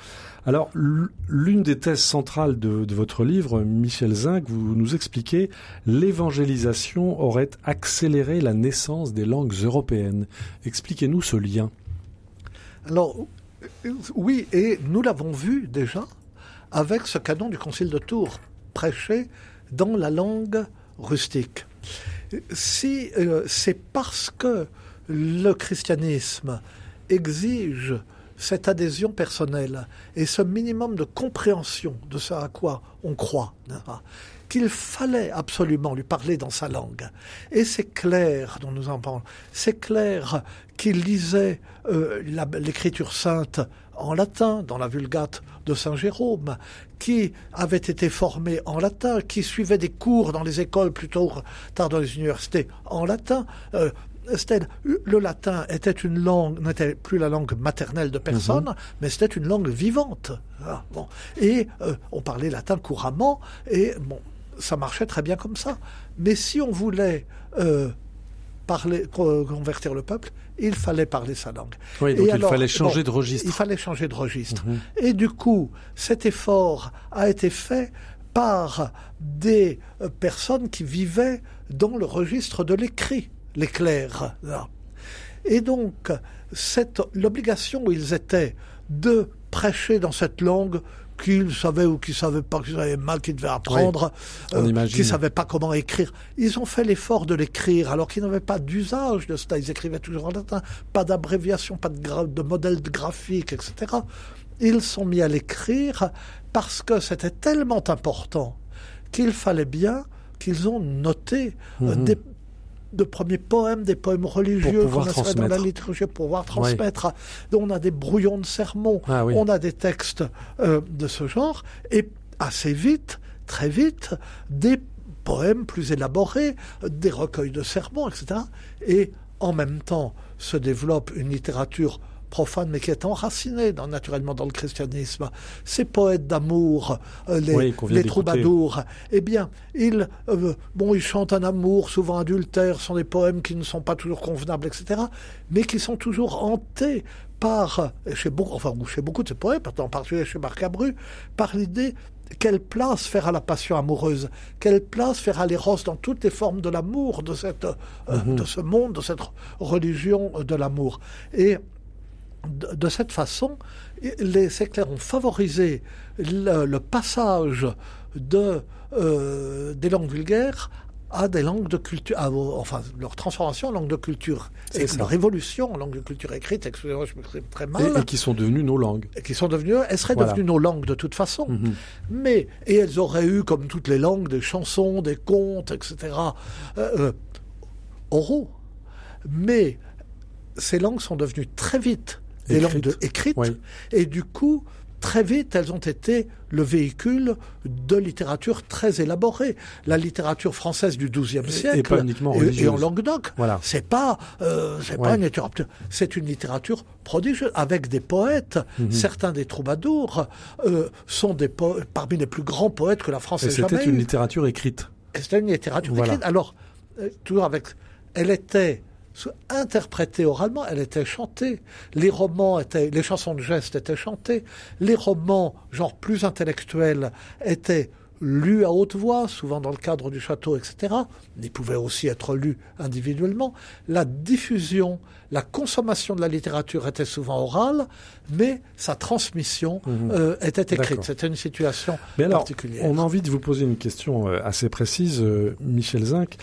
Alors, l'une des thèses centrales de, votre livre, Michel Zinc, vous nous expliquez l'évangélisation aurait accéléré la naissance des langues européennes. Expliquez-nous ce lien. Alors, oui, et nous l'avons vu déjà avec ce canon du Concile de Tours, prêché dans la langue rustique. Si euh, c'est parce que le christianisme exige cette adhésion personnelle et ce minimum de compréhension de ce à quoi on croit, pas, qu'il fallait absolument lui parler dans sa langue. Et c'est clair dont nous en parlons. C'est clair qu'il lisait euh, l'écriture sainte en latin, dans la Vulgate de Saint Jérôme, qui avait été formé en latin, qui suivait des cours dans les écoles, plutôt tard dans les universités, en latin. Euh, le latin était une langue, n'était plus la langue maternelle de personne, mais c'était une langue vivante. Ah, bon. Et euh, on parlait latin couramment, et bon, ça marchait très bien comme ça. Mais si on voulait euh, parler, co- convertir le peuple, il fallait parler sa langue. Oui, donc Et il alors, fallait changer bon, de registre. Il fallait changer de registre. Mhm. Et du coup, cet effort a été fait par des euh, personnes qui vivaient dans le registre de l'écrit, les clercs. là. Et donc, cette- l'obligation où ils étaient de prêcher dans cette langue qu'ils savaient ou qu'ils savaient pas, qu'ils avaient mal, qu'ils devaient apprendre, on imagine. qu'ils savaient pas comment écrire. Ils ont fait l'effort de l'écrire alors qu'ils n'avaient pas d'usage de cela. Ils écrivaient toujours en latin, pas d'abréviation, pas de, de modèle graphique, etc. Ils sont mis à l'écrire parce que c'était tellement important qu'il fallait bien qu'ils ont noté euh, Mhm. des de premiers poèmes, des poèmes religieux qu'on insère dans la liturgie pour pouvoir transmettre. Donc, on a des brouillons de sermons, Ah oui. on a des textes euh, de ce genre, et assez vite, très vite, des poèmes plus élaborés, des recueils de sermons, etc. Et en même temps se développe une littérature profane, mais qui est enracinée dans, naturellement dans le christianisme. Ces poètes d'amour, euh, les, Oui, troubadours, eh bien, ils, euh, bon, ils chantent un amour souvent adultère, sont des poèmes qui ne sont pas toujours convenables, etc., mais qui sont toujours hantés par, chez beaucoup, enfin, chez beaucoup de ces poètes, en particulier chez Marc Abru, par l'idée quelle place faire à la passion amoureuse, quelle place faire à l'éros dans toutes les formes de l'amour, de, cette, euh, Mhm. de ce monde, de cette religion de l'amour. Et de, de cette façon, les séclaires ont favorisé le, le passage de, euh, des langues vulgaires à des langues de culture, à- enfin leur transformation en langue de culture, C'est et ça. leur évolution en langue de culture écrite, excusez-moi, je m'exprime très mal, Et, et qui sont devenus nos langues. et qui sont devenues, elles seraient Voilà. devenues nos langues de toute façon. Mhm. Mais, et elles auraient eu, comme toutes les langues, des chansons, des contes, etc., euh, euh, oraux. Mais ces langues sont devenues très vite des langues de- écrites, Oui. et du coup, très vite, elles ont été le véhicule de littérature très élaborée. La littérature française du XIIe siècle et pas uniquement et- et, en Languedoc. Voilà. C'est pas, euh, c'est Ouais. pas une littérature, c'est une littérature prodigieuse avec des poètes. Mhm. Certains des troubadours euh, sont des po- parmi les plus grands poètes que la France Et ait jamais c'était une littérature écrite. Et C'était une littérature Voilà. écrite. Alors, euh, toujours avec, elle était interprétée oralement, elle était chantée. Les romans étaient, les chansons de geste étaient chantées. Les romans, genre plus intellectuels, étaient lus à haute voix, souvent dans le cadre du château, etc. Ils pouvaient aussi être lus individuellement. La diffusion, la consommation de la littérature était souvent orale, mais sa transmission mhm. euh, était écrite. C'était une situation mais alors, particulière. On a envie de vous poser une question euh, assez précise, euh, Michel Zinc.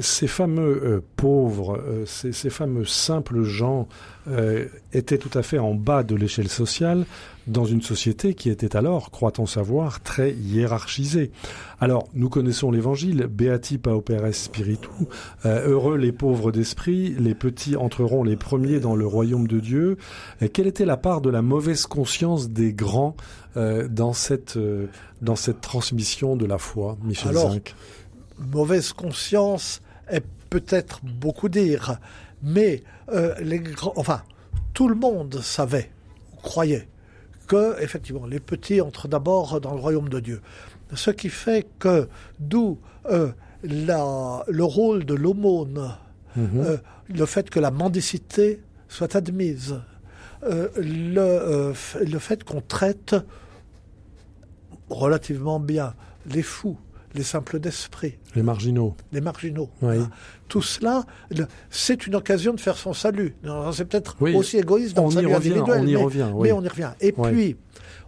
ces fameux pauvres, ces, ces, fameux simples gens étaient tout à fait en bas de l'échelle sociale dans une société qui était alors, croit-on savoir, très hiérarchisée. Alors, nous connaissons l'évangile, Beati pauperes spiritu, euh, heureux les pauvres d'esprit, les petits entreront les premiers dans le royaume de Dieu. quelle était la part de la mauvaise conscience des grands euh, dans cette euh, dans cette transmission de la foi, Michel Alors, Mauvaise conscience est peut-être beaucoup dire, mais les grands, enfin, tout le monde savait, croyait que, effectivement, les petits entrent d'abord dans le royaume de Dieu. Ce qui fait que, d'où euh, le rôle de l'aumône, mhm. euh, le fait que la mendicité soit admise, euh, le, le fait qu'on traite relativement bien les fous, les simples d'esprit. Les marginaux. Les marginaux. Tout cela, c'est une occasion de faire son salut. C'est peut-être aussi égoïste dans le salut individuel, on y mais, revient, mais on y revient. Et puis,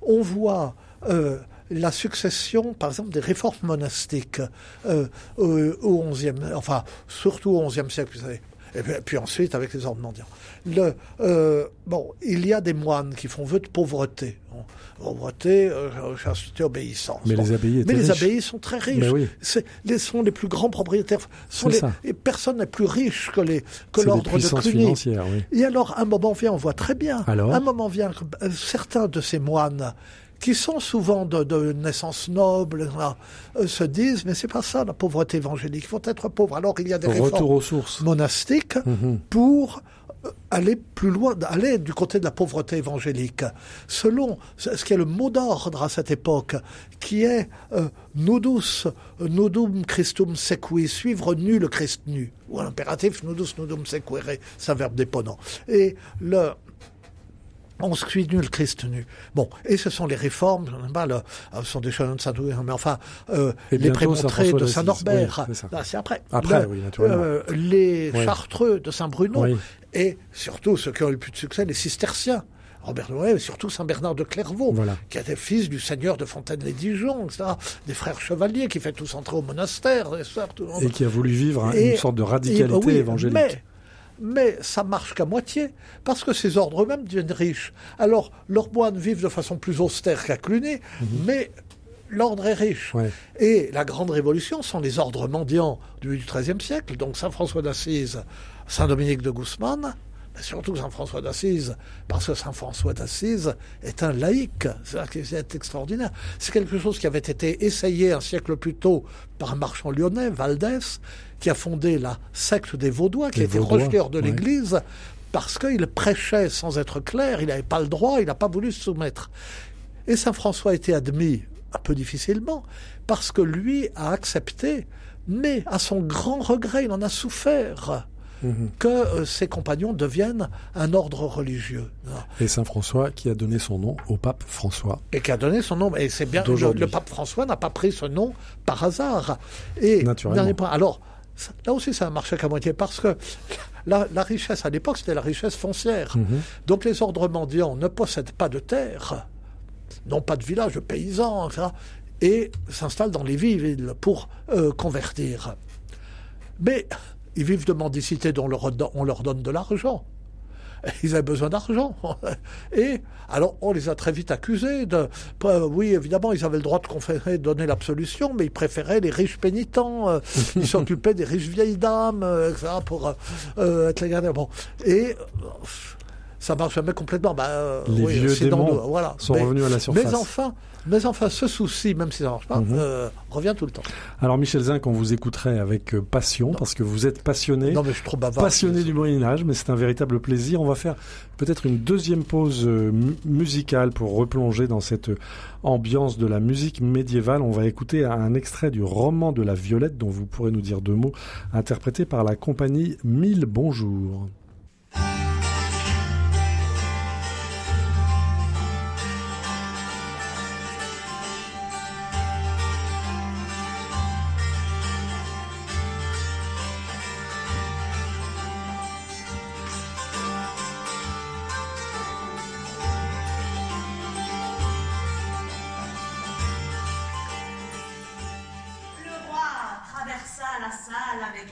on voit euh, la succession, par exemple, des réformes monastiques euh, au XIe, enfin, surtout au XIe siècle, vous savez. Et puis, ensuite, avec les ordres mendiants. Le, euh, bon, il y a des moines qui font vœu de pauvreté. Pauvreté, euh, chasteté, obéissance. Mais les abbayes, Mais les abbayes sont très riches. Oui. Les, sont les plus grands propriétaires. Sont les, et personne n'est plus riche que les que l'ordre de Cluny. Oui. Et alors, un moment vient, on voit très bien. Alors un moment vient, euh, certains de ces moines qui sont souvent de, naissance noble, euh, se disent mais c'est pas ça la pauvreté évangélique. Il faut être pauvre. Alors il y a des réformes aux sources. monastiques mhm. pour euh, aller plus loin, aller du côté de la pauvreté évangélique, selon ce qui est le mot d'ordre à cette époque, qui est euh, nudus, nudum Christum sequi, suivre nu le Christ nu, ou l'impératif nudus nudum sequere, c'est un verbe déponent. Et le on suit nu le Christ nu. Bon, et ce sont les réformes, euh, ce sont des choses de saint mais enfin, euh, les prémontrés de Saint-Norbert, c'est après. Après, oui, naturellement. Euh, les chartreux de Saint-Bruno, et surtout ceux qui ont eu le plus de succès, les cisterciens. Robert Noé, et surtout Saint Bernard de Clairvaux, qui était fils du seigneur de Fontaine-les-Dijon. Des frères chevaliers qui fait tous entrer au monastère, et, qui a voulu vivre une sorte de radicalité évangélique mais ça marche qu'à moitié, parce que ces ordres eux-mêmes deviennent riches. Alors, leurs moines vivent de façon plus austère qu'à Cluny, mhm. mais l'ordre est riche. Et la grande révolution sont les ordres mendiants du XIIIe siècle, donc Saint François d'Assise, Saint Dominique de Guzman, mais surtout Saint François d'Assise, parce que Saint François d'Assise est un laïc, c'est extraordinaire. C'est quelque chose qui avait été essayé un siècle plus tôt par un marchand lyonnais, Valdès, qui a fondé la secte des Vaudois, qui était rejeté de l'Église, parce qu'il prêchait sans être clair, il n'avait pas le droit, il n'a pas voulu se soumettre. Et Saint François a été admis un peu difficilement, parce que lui a accepté, mais à son grand regret, il en a souffert Mhm. que euh, ses compagnons deviennent un ordre religieux. Et Saint François qui a donné son nom au pape François. Et qui a donné son nom, et c'est bien, le, le, pape François n'a pas pris ce nom par hasard. Et Naturellement. Point, alors, là aussi ça a marché qu'à moitié, parce que la, richesse à l'époque, c'était la richesse foncière. Mhm. Donc les ordres mendiants ne possèdent pas de terre, n'ont pas de village de paysans, etc., et s'installent dans les villes pour euh, convertir. Mais ils vivent de mendicité dont on leur donne de l'argent. Ils avaient besoin d'argent. Et alors, on les a très vite accusés de. Oui, évidemment, ils avaient le droit de conférer, donner l'absolution, mais ils préféraient les riches pénitents. Euh, ils s'occupaient des riches vieilles dames, euh, etc., pour euh, être les gardiens. Bon. Et ça marche jamais complètement. Bah, les vieux démons voilà. sont revenus à la surface. Mais enfin, mais enfin, ce souci, même si ça ne marche pas, mhm. euh, revient tout le temps. Alors, Michel Zinc, on vous écouterait avec euh, passion, parce que vous êtes passionné. Non, mais je suis trop bavard. Passionné du Moyen-Âge, mais c'est un véritable plaisir. On va faire peut-être une deuxième pause euh, musicale pour replonger dans cette ambiance de la musique médiévale. On va écouter un extrait du roman de la Violette, dont vous pourrez nous dire deux mots, interprété par la compagnie Mille Bonjours.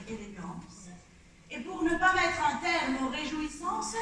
Élégance. Et pour ne pas mettre un terme aux réjouissances,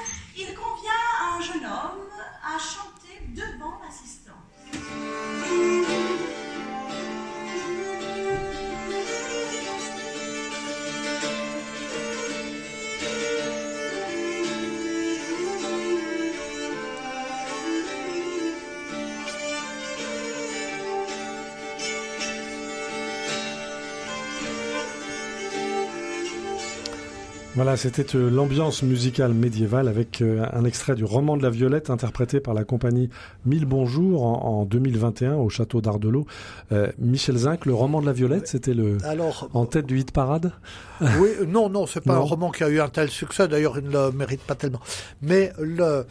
Voilà, c'était euh, l'ambiance musicale médiévale avec euh, un extrait du roman de la Violette interprété par la compagnie Mille Bonjours en, en 2021 au château d'Ardelot. Euh, Michel Zinc, le roman de la Violette, c'était le Alors, en tête du hit parade? oui, non, non, c'est pas Non. un roman qui a eu un tel succès. D'ailleurs, il ne le mérite pas tellement. Mais le,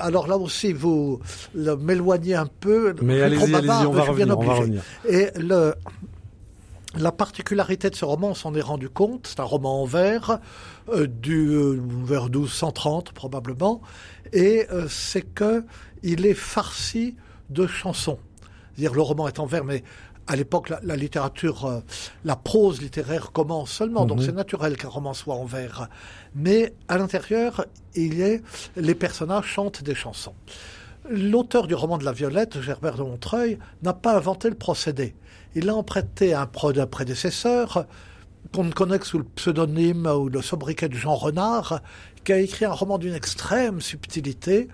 alors là aussi, vous m'éloignez un peu. Mais allez-y, allez-y, on va revenir, on va revenir. Et le, la particularité de ce roman, on s'en est rendu compte, c'est un roman en vers, euh, du, euh, vers 1230 probablement, et euh, c'est que il est farci de chansons. C'est-à-dire le roman est en vers, mais à l'époque, la, la littérature, la prose littéraire commence seulement, donc Mhm. c'est naturel qu'un roman soit en vers. Mais à l'intérieur, il est, les personnages chantent des chansons. L'auteur du roman de la Violette, Gerbert de Montreuil, n'a pas inventé le procédé. Il l'a emprunté à un prédécesseur qu'on ne connaît que sous le pseudonyme ou le sobriquet de Jean Renard, qui a écrit un roman d'une extrême subtilité,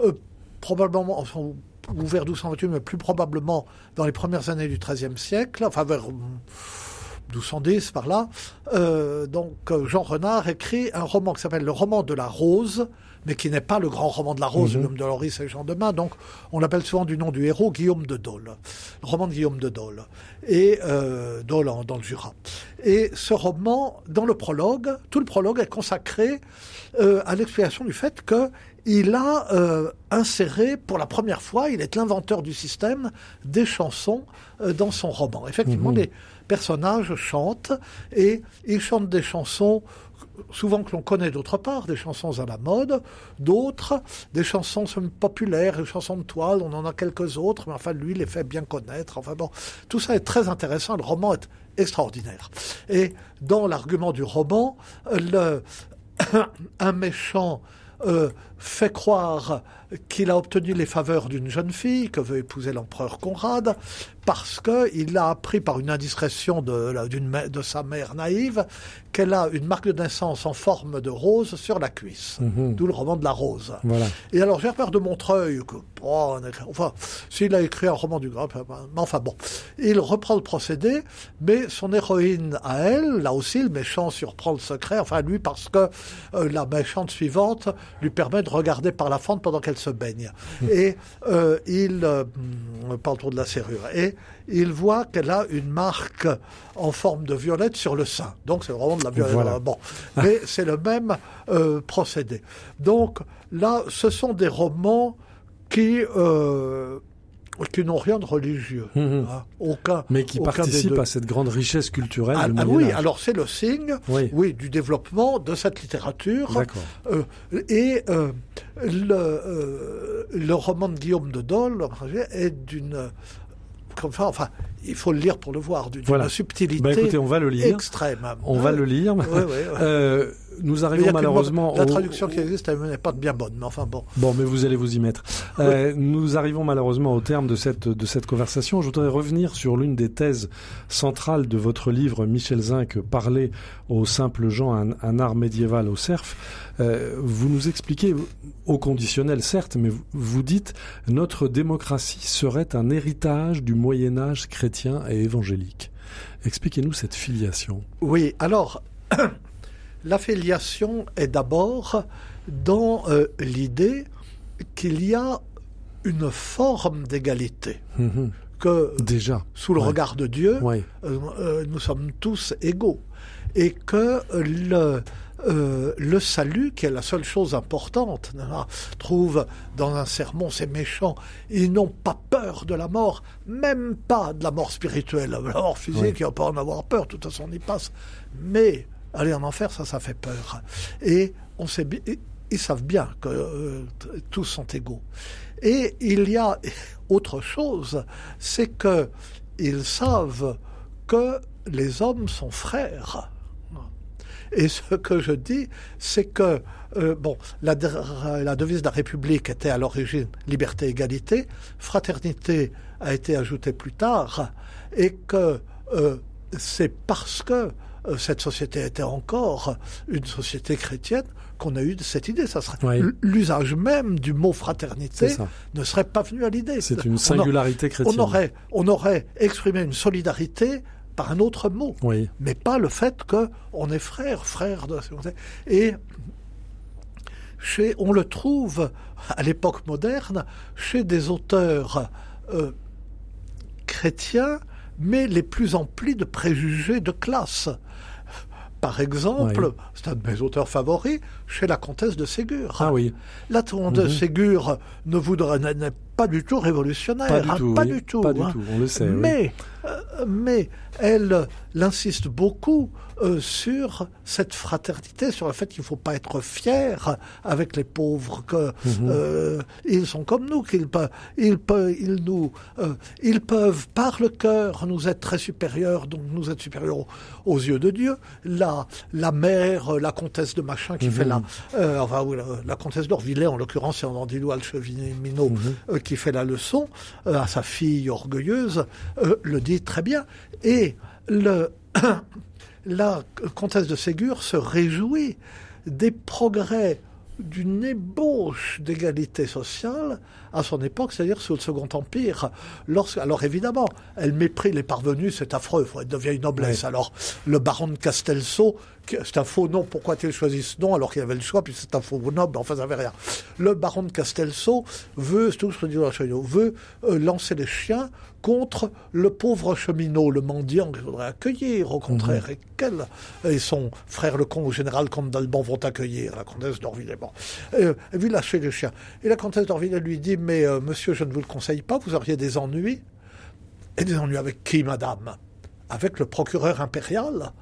euh, probablement, enfin, ou vers 1228, mais plus probablement dans les premières années du XIIIe siècle, enfin vers 1210 par là. Euh, donc euh, Jean Renard écrit un roman qui s'appelle Le roman de la rose, mais qui n'est pas le grand roman de la rose, Mhm. Guillaume de Loris et Jean Demain. Donc on l'appelle souvent du nom du héros Guillaume de Dole. Le roman de Guillaume de Dole. Et euh, Dole en- dans le Jura. Et ce roman, dans le prologue, tout le prologue est consacré euh, à l'explication du fait que il a euh, inséré pour la première fois, il est l'inventeur du système des chansons euh, dans son roman. Effectivement, Mhm. les personnages chantent et ils chantent des chansons souvent que l'on connaît d'autre part, des chansons à la mode, d'autres, des chansons populaires, des chansons de toile, on en a quelques autres, mais enfin lui les fait bien connaître. Enfin bon, tout ça est très intéressant, le roman est extraordinaire. Et dans l'argument du roman, le, un méchant euh, fait croire qu'il a obtenu les faveurs d'une jeune fille que veut épouser l'empereur Conrad parce que il a appris par une indiscrétion de, de sa mère naïve qu'elle a une marque de naissance en forme de rose sur la cuisse. Mhm. D'où le roman de la rose. Voilà. Et alors Gerbert de Montreuil, que, oh, enfin, s'il a écrit un roman du grave, mais enfin bon, il reprend le procédé, mais son héroïne à elle, là aussi, le méchant surprend le secret, enfin lui parce que euh, la méchante suivante lui permet de regarder par la fente pendant qu'elle se baigne. Et euh, il, euh, pas autour de la serrure, et il voit qu'elle a une marque en forme de violette sur le sein. Donc c'est vraiment de la violette. Voilà. Bon, mais c'est le même euh, procédé. Donc là, ce sont des romans qui qui n'ont rien de religieux, Mhm. hein. aucun. Mais qui aucun des participe deux. à cette grande richesse culturelle Ah, du ah oui, alors c'est le signe, Oui. oui, du développement de cette littérature. D'accord. Euh, et euh, le, euh, le roman de Guillaume de Dole est d'une. Enfin, il faut le lire pour le voir, d'une Voilà. subtilité Bah écoutez, on va le lire. extrême. On va le lire. Ouais, ouais. Euh, nous arrivons malheureusement La au- traduction qui existe, elle n'est pas bien bonne, mais enfin bon. Bon, mais vous allez vous y mettre. Euh, nous arrivons malheureusement au terme de cette, de cette conversation. Je voudrais revenir sur l'une des thèses centrales de votre livre, Michel Zinc, Parler aux simples gens, un, un art médiéval au cerf. Euh, vous nous expliquez, au conditionnel certes, mais vous- vous dites notre démocratie serait un héritage du Moyen Âge chrétien et évangélique. Expliquez-nous cette filiation. Oui, alors, l'affiliation est d'abord dans euh, l'idée qu'il y a une forme d'égalité, Mhm. que Déjà. sous le Ouais. regard de Dieu, euh, euh, nous sommes tous égaux. Et que le, euh, le salut, qui est la seule chose importante, trouve dans un sermon ces méchants, ils n'ont pas peur de la mort, même pas de la mort spirituelle. La mort physique, Oui. il n'y a pas en avoir peur, de toute façon on y passe. Mais aller en enfer, ça, ça fait peur. Et on sait ils savent bien que euh, tous sont égaux. Et il y a autre chose, c'est que ils savent que les hommes sont frères. Et ce que je dis, c'est que euh, bon, la, devise de la République était à l'origine liberté, égalité, fraternité a été ajoutée plus tard, et que euh, c'est parce que cette société était encore une société chrétienne qu'on a eu cette idée. Ça serait l'usage même du mot fraternité ne serait pas venu à l'idée. C'est une singularité chrétienne. On aurait, on aurait exprimé une solidarité par un autre mot, mais pas le fait que on est frère, frère de et chez, on le trouve à l'époque moderne chez des auteurs euh, chrétiens, mais les plus emplis de préjugés de classe. Par exemple, c'est un de mes auteurs favoris, chez la comtesse de Ségur. Ah oui. La comtesse de mhm. Ségur ne voudrait n'est pas du tout révolutionnaire, pas du hein, tout, pas, du tout, pas du hein. tout, on le sait. Mais, euh, mais elle insiste beaucoup euh, sur cette fraternité, sur le fait qu'il ne faut pas être fier avec les pauvres, que mhm. euh, ils sont comme nous, qu'ils peuvent, ils peuvent, ils nous, euh, ils peuvent par le cœur nous être très supérieurs, donc nous être supérieurs aux, yeux de Dieu. La, la mère, la comtesse de machin qui fait la, mhm. enfin la, comtesse d'Orvillers en l'occurrence, c'est Andilou Alchevinot mhm. qui fait la leçon à sa fille orgueilleuse, le dit très bien. Et le la comtesse de Ségur se réjouit des progrès d'une ébauche d'égalité sociale à son époque, c'est-à-dire sous le Second Empire. Lorsque, alors évidemment, elle méprise les parvenus, c'est affreux, elle devient une noblesse. Alors le baron de Castelso, c'est un faux nom, pourquoi a-t-il choisi ce nom alors qu'il avait le choix, puis c'est un faux noble, enfin ça n'avait rien. Le baron de Castelso veut, tout ce veut euh, lancer les chiens contre le pauvre cheminot, le mendiant qu'il faudrait accueillir, au contraire, mhm. et quel et son frère le comte, général comte d'Alban vont accueillir, la comtesse d'Orville. Bon. Euh, elle veut lâcher les chiens. Et la comtesse d'Orville lui dit, mais euh, monsieur, je ne vous le conseille pas, vous auriez des ennuis. Et des ennuis avec qui, madame? Avec le procureur impérial?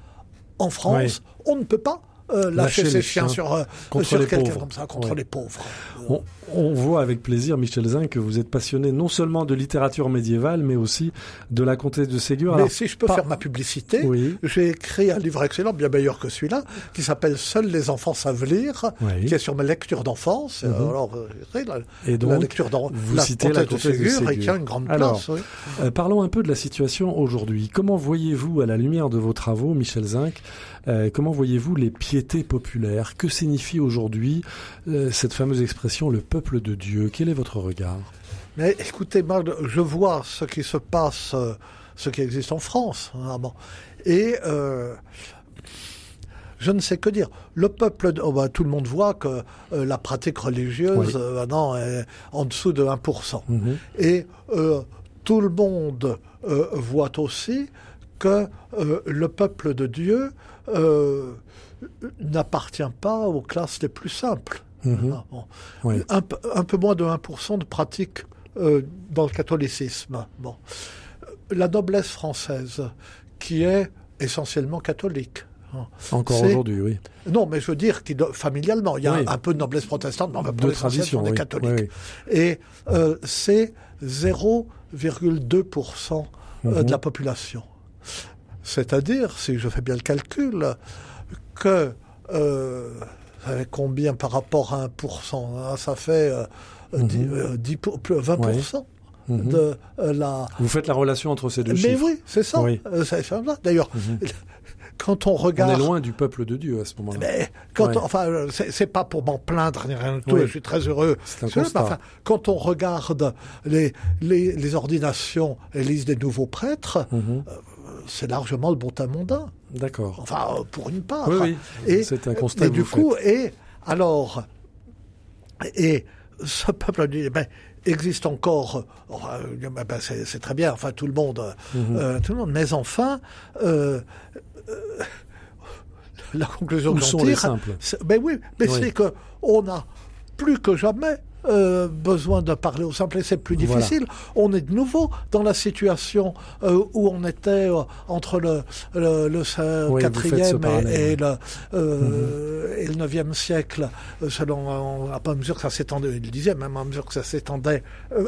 En France, on ne peut pas euh, lâcher, ses chiens, sur, euh, sur quelqu'un comme ça, contre les pauvres. On, voit avec plaisir, Michel Zin, que vous êtes passionné non seulement de littérature médiévale, mais aussi de la comtesse de Ségur. Mais si je peux faire ma publicité, j'ai écrit un livre excellent, bien meilleur que celui-là, qui s'appelle Seuls les enfants savent lire, qui est sur ma lecture d'enfance. Mhm. Alors, euh, la, et donc, la lecture vous la citez la comtesse de Ségur, et qui a une grande place. parlons un peu de la situation aujourd'hui. Comment voyez-vous, à la lumière de vos travaux, Michel Zinc, euh, comment voyez-vous les piétés populaires? Que signifie aujourd'hui euh, cette fameuse expression le peuple de Dieu? Quel est votre regard? Mais écoutez, moi, je vois ce qui se passe, euh, ce qui existe en France, et je ne sais que dire. Le peuple, oh bah, tout le monde voit que la pratique religieuse maintenant est en dessous de 1%. Mhm. Et tout le monde voit aussi que le peuple de Dieu euh, n'appartient pas aux classes les plus simples. Mhm. Ah, un, peu moins de 1% de pratique euh, dans le catholicisme. Bon. La noblesse française, qui est essentiellement catholique. Hein, Encore aujourd'hui, oui. Non, mais je veux dire, qui, familialement, il y a un, peu de noblesse protestante, mais de tradition, on est catholique. Et euh, c'est 0,2% mhm. de la population. C'est-à-dire, si je fais bien le calcul, que euh, combien par rapport à 1% hein, Ça fait 10, euh, 20% euh, mhm. de euh, la... Vous faites la relation entre ces deux Mais chiffres. oui, c'est ça. D'ailleurs, mhm. quand on regarde... On est loin du peuple de Dieu à ce moment-là. Mais quand enfin, c'est pas pour m'en plaindre ni rien du tout. Je suis très heureux. enfin, quand on regarde les, les, les ordinations et les des nouveaux prêtres, mhm c'est largement le bon temps mondain. D'accord. Enfin, euh, pour une part. Oui, oui. c'est un constat. Et du coup, et alors, et ce peuple ben, existe encore. Euh, ben, c'est très bien. Enfin, tout le monde, mhm. euh, tout le monde. Mais enfin. la conclusion que j'en tire, simples? ben oui, mais c'est que on a plus que jamais euh, besoin de parler au simple et c'est plus difficile. On est de nouveau dans la situation euh, où on était euh, entre le, le, le quatrième et, et, le, euh, et le 9e siècle, selon à pas mesure que ça s'étendait, il disait même à mesure que ça s'étendait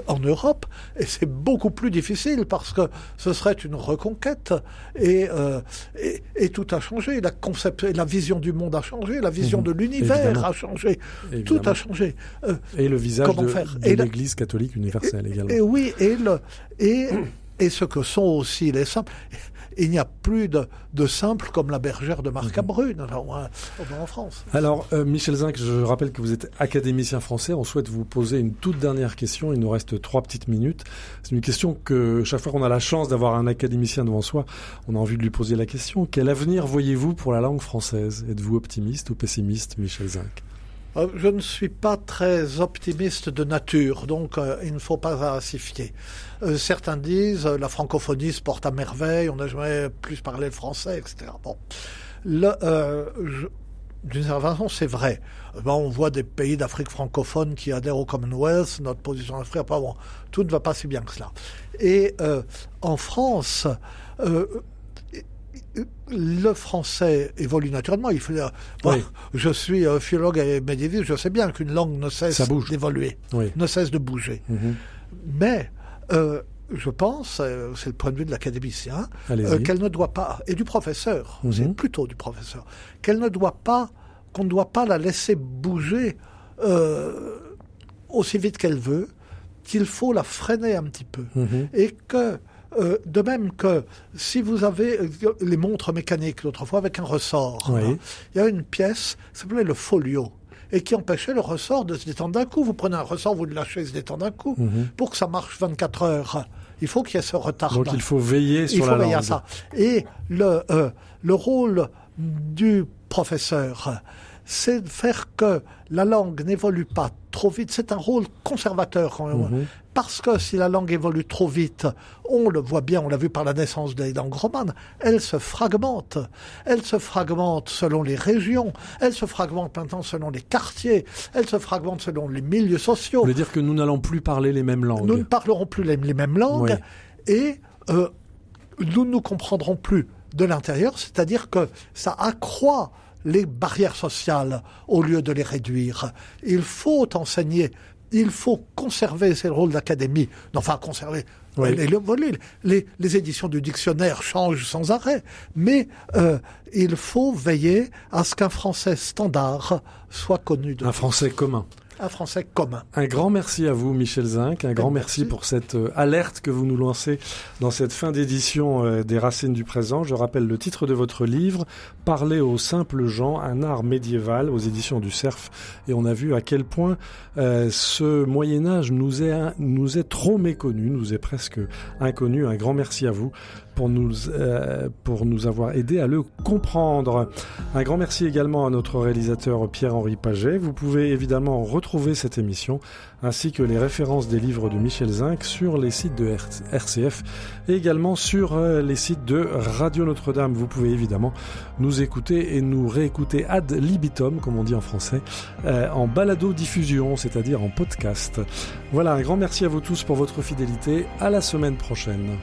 en Europe, et c'est beaucoup plus difficile parce que ce serait une reconquête. Et, et, et, tout a changé. La concept, la vision du monde a changé, la vision mhm. de l'univers a changé, tout a changé. et le visage de, de l'Église catholique universelle également. Et oui, et, le, et, et ce que sont aussi les simples. Il n'y a plus de, de simples comme la bergère de Marcabrune mhm. en France. Alors, euh, Michel Zinc, je rappelle que vous êtes académicien français. On souhaite vous poser une toute dernière question. Il nous reste trois petites minutes. C'est une question que chaque fois qu'on a la chance d'avoir un académicien devant soi, on a envie de lui poser la question. Quel avenir voyez-vous pour la langue française? Êtes-vous optimiste ou pessimiste, Michel Zinc? Je ne suis pas très optimiste de nature, donc euh, il ne faut pas assifier. Euh, certains disent la francophonie se porte à merveille, on n'a jamais plus parlé le français, etc. Bon, d'une certaine façon, c'est vrai. on voit des pays d'Afrique francophone qui adhèrent au Commonwealth, notre position en Afrique, bon, tout ne va pas si bien que cela. Et en France, le français évolue naturellement. Il faut, Je suis philologue et médiéviste, je sais bien qu'une langue ne cesse d'évoluer, ne cesse de bouger. Mhm. Mais euh, je pense, euh, c'est le point de vue de l'académicien, euh, qu'elle ne doit pas, et du professeur, mhm. c'est plutôt du professeur, qu'elle ne doit pas, qu'on ne doit pas la laisser bouger aussi vite qu'elle veut, qu'il faut la freiner un petit peu. Mhm. Et que euh, de même que si vous avez euh, les montres mécaniques autrefois avec un ressort, hein, il y a une pièce, ça s'appelait le folio et qui empêchait le ressort de se détendre d'un coup. Vous prenez un ressort, vous le lâchez, il se détend d'un coup. Mhm. Pour que ça marche 24 heures, il faut qu'il y ait ce retard. Donc il faut veiller sur il faut veiller À ça. Et le, euh, le rôle du professeur, c'est de faire que la langue n'évolue pas trop vite. C'est un rôle conservateur quand même. Mhm. Parce que si la langue évolue trop vite, on le voit bien, on l'a vu par la naissance des langues romanes, elle se fragmente. Elle se fragmente selon les régions, elle se fragmente maintenant selon les quartiers, elle se fragmente selon les milieux sociaux. Vous voulez dire que nous n'allons plus parler les mêmes langues Nous ne parlerons plus les, mêmes langues et euh, nous ne nous comprendrons plus de l'intérieur, c'est-à-dire que ça accroît les barrières sociales au lieu de les réduire. Il faut enseigner, il faut conserver, c'est le rôle de l'académie, enfin conserver, les, les, éditions du dictionnaire changent sans arrêt, mais euh, il faut veiller à ce qu'un français standard soit connu de Un français commun un français commun. Un grand merci à vous, Michel Zinc. Un grand merci. pour cette euh, alerte que vous nous lancez dans cette fin d'édition euh, des Racines du présent. Je rappelle le titre de votre livre, Parler aux simples gens, un art médiéval aux éditions du Cerf. Et on a vu à quel point euh, ce Moyen Âge nous est, nous est trop méconnu, nous est presque inconnu. Un grand merci à vous pour nous, euh, pour nous avoir aidé à le comprendre. Un grand merci également à notre réalisateur Pierre-Henri Paget. Vous pouvez évidemment retrouver cette émission ainsi que les références des livres de Michel Zinc sur les sites de RCF et également sur euh, les sites de Radio Notre-Dame. Vous pouvez évidemment nous écouter et nous réécouter ad libitum, comme on dit en français, euh, en balado-diffusion, c'est-à-dire en podcast. Voilà, un grand merci à vous tous pour votre fidélité. À la semaine prochaine.